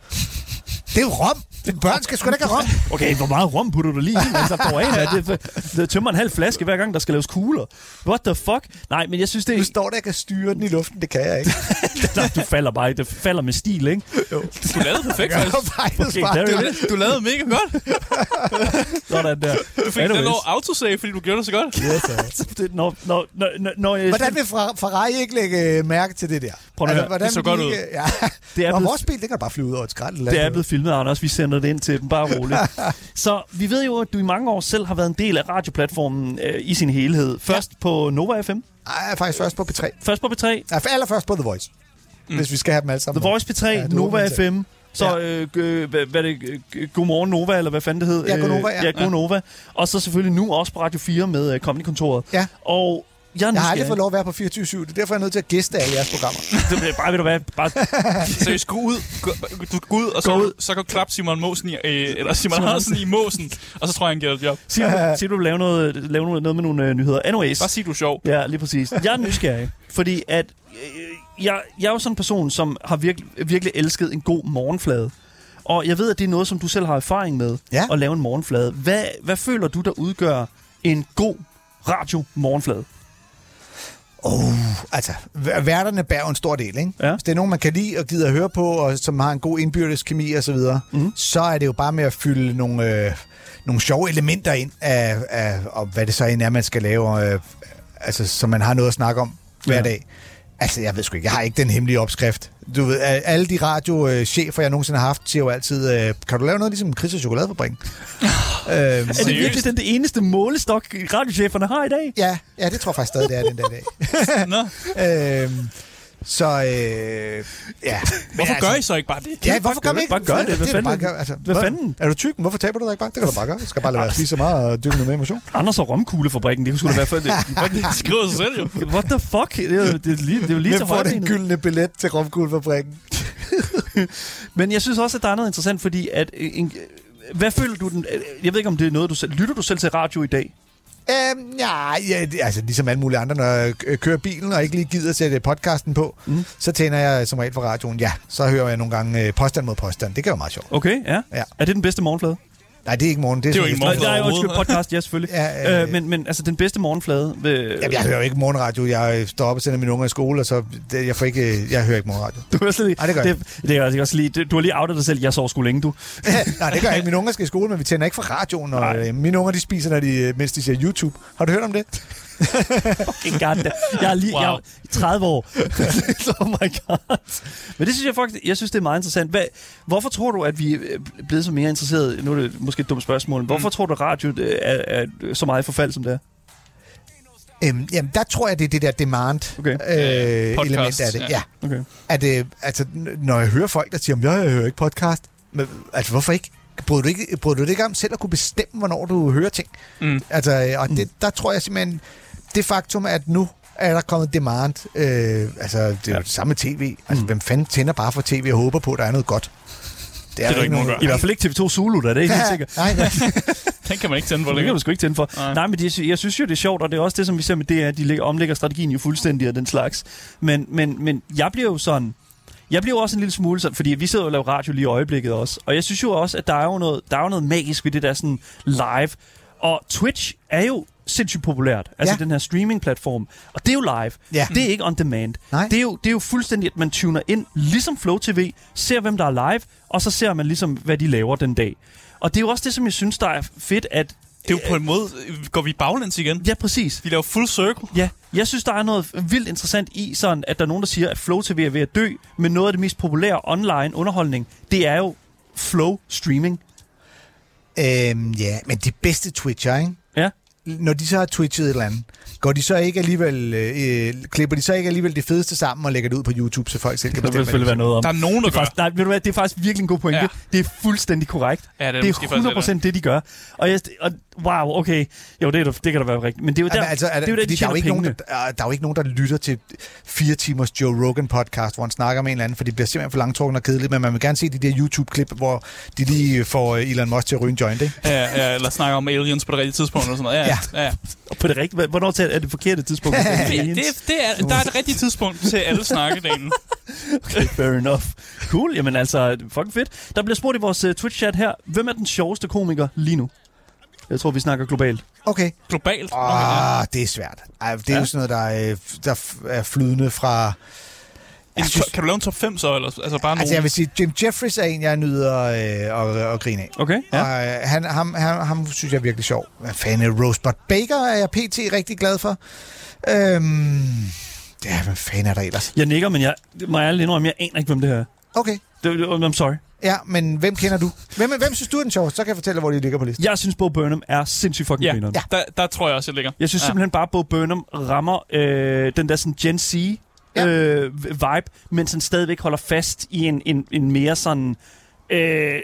Det er jo rom. Den børn skal sgu da ikke have rom. Okay, hvor meget rom putter du lige i, der går af? Det, det, det tømmer en halv flaske hver gang, der skal laves kugler. What the fuck? Nej, men jeg synes, det Du er... står der og kan styre den i luften. Det kan jeg ikke. du falder bare. Det falder med stil, ikke? Du lavede perfekt, faktisk. Okay, er Du, jo du lavede mega godt. Sådan der. Du fik den over autosave, fordi du gjorde det så godt. Yes. Det- Når, når, når, når, Hvordan vil Fra- Ferrari ikke lægge øh, mærke til det der? Prøv at høre. hvordan Det så godt ud. ikke- Ja. Det er vores bil, det kan bare flyve ud over et skrald. Det er. Blevet filmet, Anders. Vi sender det ind til dem. Bare roligt. Så vi ved jo, at du i mange år selv har været en del af radioplatformen øh, i sin helhed. Først ja. på Nova FM. Ej, jeg er faktisk først på P3. Først på P3. Ja, for allerførst på The Voice. Mm. Hvis vi skal have dem alle sammen. The Voice P3, Ja, ja, Nova. FM. Så øh, øh, hvad, er det? Øh, Godmorgen Nova, eller hvad fanden det hed? Ja, Godnova, ja. ja. God Nova. Og så selvfølgelig nu også på Radio 4 med øh, Comedy-kontoret. Ja. Og jeg, er Jeg har aldrig fået lov at være på 24 Det er derfor, jeg er nødt til at gæste alle jeres programmer. Det er bare, ved du hvad, bare Seriøst, gå ud, gå, du gå ud, og så, Gå ud. så kan du klappe Simon Mosen i, øh, eller Simon Simon Hansen i Måsen, og så tror jeg, han giver et job. siger du, siger du lave noget, lave noget, noget med nogle øh, nyheder. Anyways. Bare sig, du er sjov. Ja, lige præcis. Jeg er nysgerrig, fordi at øh, jeg, jeg er jo sådan en person, som har virkelig, virkelig elsket en god morgenflade. Og jeg ved, at det er noget, som du selv har erfaring med, Ja. at lave en morgenflade. Hvad, hvad føler du, der udgør en god radio-morgenflade? Oh, altså, værterne bærer en stor del, ikke? Ja. Hvis det er nogen, man kan lide og gider at høre på, og som har en god indbyrdes kemi og så videre, mm. så er det jo bare med at fylde nogle, øh, nogle sjove elementer ind af, af, og hvad det så end er, man skal lave, øh, altså, så man har noget at snakke om hver Ja. dag. Altså, jeg ved sgu ikke, jeg har ikke den hemmelige opskrift. Du ved, alle de radiochefer, jeg nogensinde har haft, siger jo altid, øh, kan du lave noget ligesom Chris og Chokoladefabrikken? øhm, Er det Seriøst? virkelig den det eneste målestok, radiocheferne har i dag? ja, ja, det tror jeg faktisk stadig, det er den der dag. Nå, øhm, så, øh, ja. hvorfor gør I så ikke bare det? Ja, hvorfor gør vi ikke? Bare gør det. Hvad er fanden? Bare, gør, altså, Hvad fanden? Er du tyk? Hvorfor taber du dig ikke bare? Det kan du bare gøre. Du skal bare lade være at spise så meget og dyrke noget mere emotion. Anders og romkuglefabrikken, det kunne sgu da være for... Det, Det skriver sig selv jo. what the fuck? Det er, jo- det er, lige, det er jo lige Hvem får den gyldne billet til Romkuglefabrikken? Men jeg synes også, at der er noget interessant, fordi at... øh, En, hvad føler du den... øh, Jeg ved ikke, om det er noget, du selv... Lytter du selv til radio i dag? Øhm, ja, ja, det- altså ligesom alle mulige andre, når jeg øh, kører bilen og ikke lige gider sætte podcasten på, mm. så tænder jeg som regel for radioen. Ja, så hører jeg nogle gange øh, påstand mod påstand. Det kan jo meget sjovt. Okay, ja. Ja. Er det den bedste morgenflade? Nej, det er ikke morgen. Det er, Det er jo ikke Nej, morgenflade. er overhovedet. undskyld podcast, ja, selvfølgelig. Ja, øh, øh, men, men altså, den bedste morgenflade... Ved, Jamen, jeg hører jo ikke morgenradio. Jeg øh, står op og sender mine unger i skole, og så det, jeg får ikke, øh, jeg hører ikke morgenradio. Du, er slet ikke, Ej, det gør jeg det, det er også, også lige, det, du har lige outet dig selv. Jeg sover sgu længe, du. Nej, det gør jeg ikke. Mine unger skal i skole, men vi tænder ikke for radioen. Og, Nej. øh, mine unger, de spiser, når de, øh, mens de ser YouTube. Har du hørt om det? Fucking god. Jeg er lige Wow. jeg er 30 år. oh my god. Men det synes jeg faktisk, jeg synes, det er meget interessant. Hvad, hvorfor tror du, at vi er blevet så mere interesseret? Nu er det måske et dumt spørgsmål. Mm. Hvorfor tror du, at radio øh, er, er så meget i forfald, som det er? Øhm, jamen, der tror jeg, det er det der demand Okay. øh, Podcast, element af det. ja. Ja. Okay. At, øh, altså, når jeg hører folk, der siger, "Jamen, jeg hører ikke podcast. Men, altså, hvorfor ikke? Bryder du, ikke, bryder du det ikke om selv at kunne bestemme, hvornår du hører ting? Mm. Altså, øh, og det, der tror jeg simpelthen, det faktum, at nu er der kommet demand. Øh, altså, det er jo det samme med tv. Altså, hvem fanden tænder bare for tv og håber på, at der er noget godt? er der ikke nogen, der I hvert fald ikke TV2 Zulu, det er helt Ja, sikkert. nej, nej. Den kan man ikke tænde for Det kan du sgu ikke tænde for. Nej, Nej. Men det, jeg synes jo, det er sjovt, og det er også det, som vi ser med DR, de lægger, omlægger strategien jo fuldstændig af den slags. Men, men, men jeg bliver jo sådan... Jeg bliver jo også en lille smule sådan, fordi vi sidder og laver radio lige i øjeblikket også. Og jeg synes jo også, at der er jo noget, der er jo noget magisk ved det der sådan live. Og Twitch er jo sindssygt populært. Altså Ja. den her streaming-platform. Og det er jo live. Ja. Det er ikke on demand. Nej. Det er, jo, det er jo fuldstændig, at man tuner ind, ligesom Flow TV, ser hvem der er live, og så ser man ligesom, hvad de laver den dag. Og det er jo også det, som jeg synes, der er fedt, at... Det er jo på en måde, øh, går vi baglæns igen. Ja, præcis. Vi laver full circle. Ja, jeg synes, der er noget vildt interessant i, sådan, at der er nogen, der siger, at Flow TV er ved at dø, men noget af det mest populære online underholdning, det er jo Flow streaming. Øhm, ja, men de bedste Twitcher, ikke? Når de så har twitchet et eller andet, går de så ikke alligevel, øh, klipper de så ikke alligevel det fedeste sammen og lægger det ud på YouTube, så folk selv kan Der vil bestemme, selvfølgelig være hvad de noget om. Der er nogen, der det er gør. faktisk, nej, ved du hvad, det er faktisk virkelig en god pointe. Ja. Det er fuldstændig korrekt. Ja, det er det er faktisk 100% det, de gør. Og, jeg, og wow, okay. Jo, det, er, det kan da være rigtigt. Men det er jo der, Jamen, altså, er det er jo der, de der, er jo ikke nogen, der, der er jo ikke nogen, der lytter til fire timers Joe Rogan podcast, hvor han snakker med en eller anden, for det bliver simpelthen for langtrukken og kedeligt, men man vil gerne se de der YouTube-klip, hvor de lige får øh, Elon Musk til at ryge en joint, ikke? Ja, ja, eller snakker om aliens på det rigtige tidspunkt og sådan noget. Ja, Ja. Ja. ja. Og på det rigtige, hvornår til- er det forkerte tidspunkt? Det, det, det er, der er et rigtigt tidspunkt til alle snakkedelen. Okay, fair enough. Cool, jamen altså, fucking fedt. Der bliver spurgt i vores uh, Twitch-chat her, hvem er den sjoveste komiker lige nu? Jeg tror, vi snakker globalt. Okay. Globalt. Ah, det er svært. Ej, det er Ja. jo sådan noget, der er, øh, der er flydende fra... Jeg synes, Kan du lave en top 5 så? Eller, altså bare altså, jeg vil sige, Jim Jeffries er en, jeg nyder øh, at, at grine af. Okay, ja. Og, øh, han, ham, ham, ham synes jeg er virkelig sjov. Hvad fanden er Rosebud Baker er jeg pt. rigtig glad for. Øhm, ja, hvad fanden er der ellers? Jeg nikker, men jeg må ærligt indrømme, jeg aner ikke, hvem det her er. Okay, Det, I'm sorry. ja, men hvem kender du? Hvem, hvem synes du er den sjoveste? Så kan jeg fortælle dig, hvor de ligger på listen. Jeg synes, Bo Burnham er sindssygt fucking Ja, grineren. Ja. der, der tror jeg også, jeg ligger. Jeg synes ja. simpelthen bare, at Bo Burnham rammer øh, den der sådan Gen Z Ja. øh, vibe, mens han stadigvæk holder fast i en, en, en mere sådan... Øh,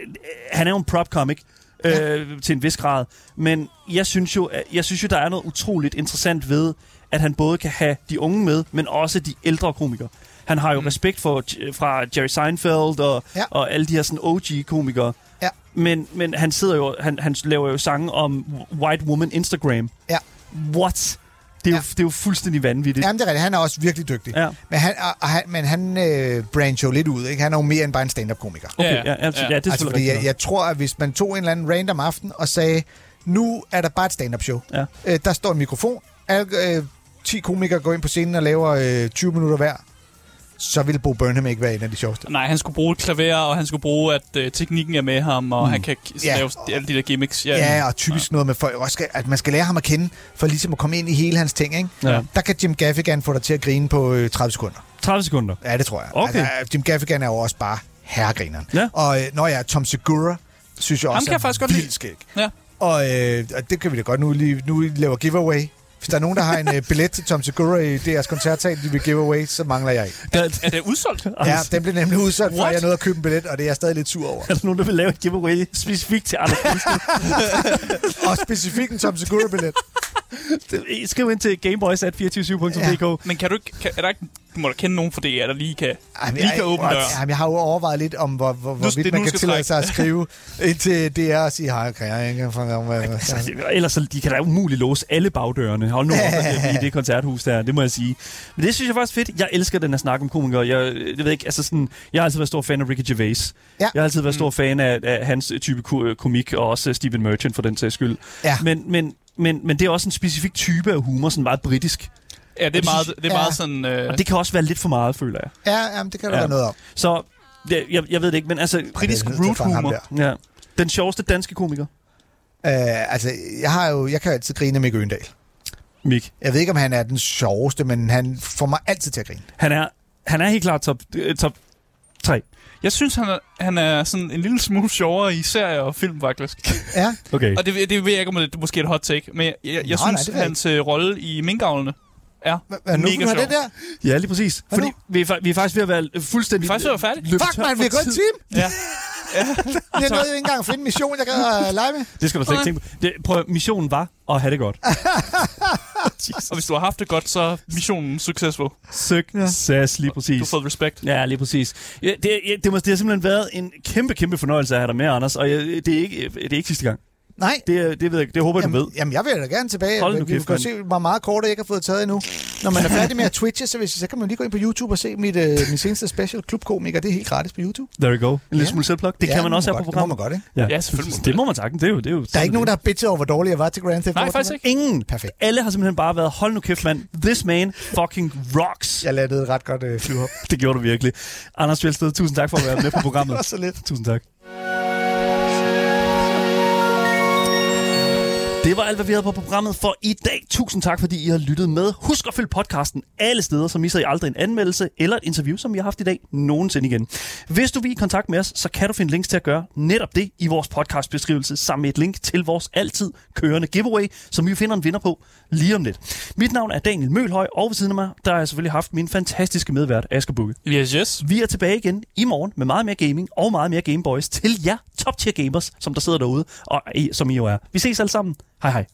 han er jo en prop comic øh, til en vis grad, men jeg synes, jo, jeg synes jo, der er noget utroligt interessant ved, at han både kan have de unge med, men også de ældre komikere. Han har jo Mm. respekt for, fra Jerry Seinfeld og, Ja. ja. og alle de her sådan OG-komikere. Ja. Men, men han sidder jo, han, han laver jo sange om white woman Instagram. Ja. What? Det er, Ja. jo, det er jo fuldstændig vanvittigt. Jamen, det er rigtigt. Han er også virkelig dygtig. Ja. Men han, og, og han, men han øh, brancher jo lidt ud, ikke? Han er jo mere end bare en stand-up-komiker. Okay, Ja, ja, ja. ja, ja, det er Altså, fordi jeg, jeg tror, at hvis man tog en eller anden random aften og sagde, nu er der bare et stand-up show. Ja. Øh, der står en mikrofon. Alle, øh, 10 komikere går ind på scenen og laver øh, 20 minutter hver. Så ville Bo Burnham ikke være en af de sjoveste. Nej, han skulle bruge et klaver, og han skulle bruge, at øh, teknikken er med ham, og mm. han kan Ja. lave alle de der gimmicks. Ja, og typisk ja. noget med folk også skal, at man skal lære ham at kende, for ligesom at komme ind i hele hans ting, ikke? Ja. Der kan Jim Gaffigan få dig til at grine på øh, 30 sekunder. 30 sekunder. Ja, det tror jeg. Okay. Altså, Jim Gaffigan er jo også bare herregrineren. Ja. Og øh, når jeg er Tom Segura, synes jeg også Ham kan jeg faktisk godt lide. Ja. Og, øh, og det kan vi da godt nu lige nu laver giveaway. Hvis der er nogen, der har en øh, billet til Tom Segura i deres koncertsal, de vil give away, så mangler jeg ikke. Der, Er det udsolgt? Ja, den blev nemlig udsolgt, før jeg nåede at købe en billet, og det er jeg stadig lidt sur over. er der nogen, der vil lave et giveaway specifikt til Anders? Og specifikt en Tom Segura-billet. Skriv ind til gameboys.247.dk. Men kan du ikke, kan, er der ikke, du må da kende nogen for det, der lige kan, Jamen, lige kan åbne dør. Jamen, jeg har jo overvejet lidt om, hvor, hvor, det hvorvidt er man nu, kan skal tillade sig at skrive ind til DR og sige, hej, kan jeg ikke Altså, ellers så, de kan da umuligt låse alle bagdørene. Hold nu op i det koncerthus der, det må jeg sige. Men det synes jeg faktisk fedt. Jeg elsker den her snak om komikere. Jeg, jeg ved ikke, altså sådan, jeg har altid været stor fan af Ricky Gervais. Ja. Jeg har altid været stor Mm. fan af, af hans type ko- komik, og også Stephen Merchant for den sags skyld. Ja. Men, men, men, men det er også en specifik type af humor, sådan meget britisk. Ja, det er meget, det er Ja. meget sådan... Øh, Og det kan også være lidt for meget, føler jeg. Ja, jamen, det kan der Ja. være noget om. Så jeg, jeg ved det ikke, men altså... britisk at root humor. Ja. Den sjoveste danske komiker, Uh, altså, jeg har jo, jeg kan jo altid grine Mikke Øgendal. Mik. Jeg ved ikke, om han er den sjoveste, men han får mig altid til at grine. Han er, han er helt klart top, øh, top 3. Jeg synes, han er, han er sådan en lille smule sjovere i serier og film, faktisk. Ja, Okay. Og det, det ved jeg ikke, om det er måske et hot take, men jeg, jeg, jeg nej, synes, jeg hans øh, rolle i minkavlene er hvad nu mega sjov. det der? Ja, lige præcis. Hvad Fordi nu? vi er, vi er faktisk ved at være fuldstændig... Vi er faktisk ved at være færdige. Fuck, man, vi er gået en time. Ja. Jeg nåede ikke engang at finde en mission, jeg gad at lege med. Det skal du slet ikke tænke på. Det, prøv, missionen var at have det godt. Og hvis du har haft det godt, så er missionen succesful. Sas, lige Du har præcis. fået respekt. Ja, lige præcis. Ja, det, ja, det, må, det har simpelthen været en kæmpe, kæmpe fornøjelse at have dig med, Anders. Og jeg, det, er ikke, det er ikke sidste gang. Nej. Det, det ved jeg, det håber jeg, du ved. Jamen, jeg vil da gerne tilbage. Hold nu vi kæft, kan se hvor meget kort, jeg ikke har fået taget endnu. Når man er færdig med at twitche, så, hvis, så kan man lige gå ind på YouTube og se mit, øh, min seneste special, Klubkomiker. Det er helt gratis på YouTube. There you go. En lille Ja. smule selvplug. Det Ja, kan man også have godt. på Det må man programmet. godt, ikke? Ja, selvfølgelig må man Det må man sagtens. Det er jo, det er jo Der er ikke nogen, der har bitchet over, hvor dårlig jeg var til Grand Theft Nej, Auto. faktisk ikke. Ingen. Perfekt. Alle har simpelthen bare været, hold nu kæft, mand. This man fucking rocks. Jeg landede et ret godt øh, flyhop. Det gjorde du virkelig. Anders Fjeldsted, tusind tak for at være med på Det programmet. var så lidt. Tusind tak. Det var alt, hvad vi havde på programmet for i dag. Tusind tak, fordi I har lyttet med. Husk at følge podcasten alle steder, så misser I aldrig en anmeldelse eller et interview, som vi har haft i dag, nogensinde igen. Hvis du vil i kontakt med os, så kan du finde links til at gøre netop det i vores podcastbeskrivelse, sammen med et link til vores altid kørende giveaway, som vi finder en vinder på lige om lidt. Mit navn er Daniel Mølhøj, og ved siden af mig, der har jeg selvfølgelig haft min fantastiske medvært, Asger Bukke. Yes, yes. Vi er tilbage igen i morgen med meget mere gaming og meget mere Gameboys til jer top tier gamers, som der sidder derude, og som I jo er. Vi ses alle sammen. Hej hej.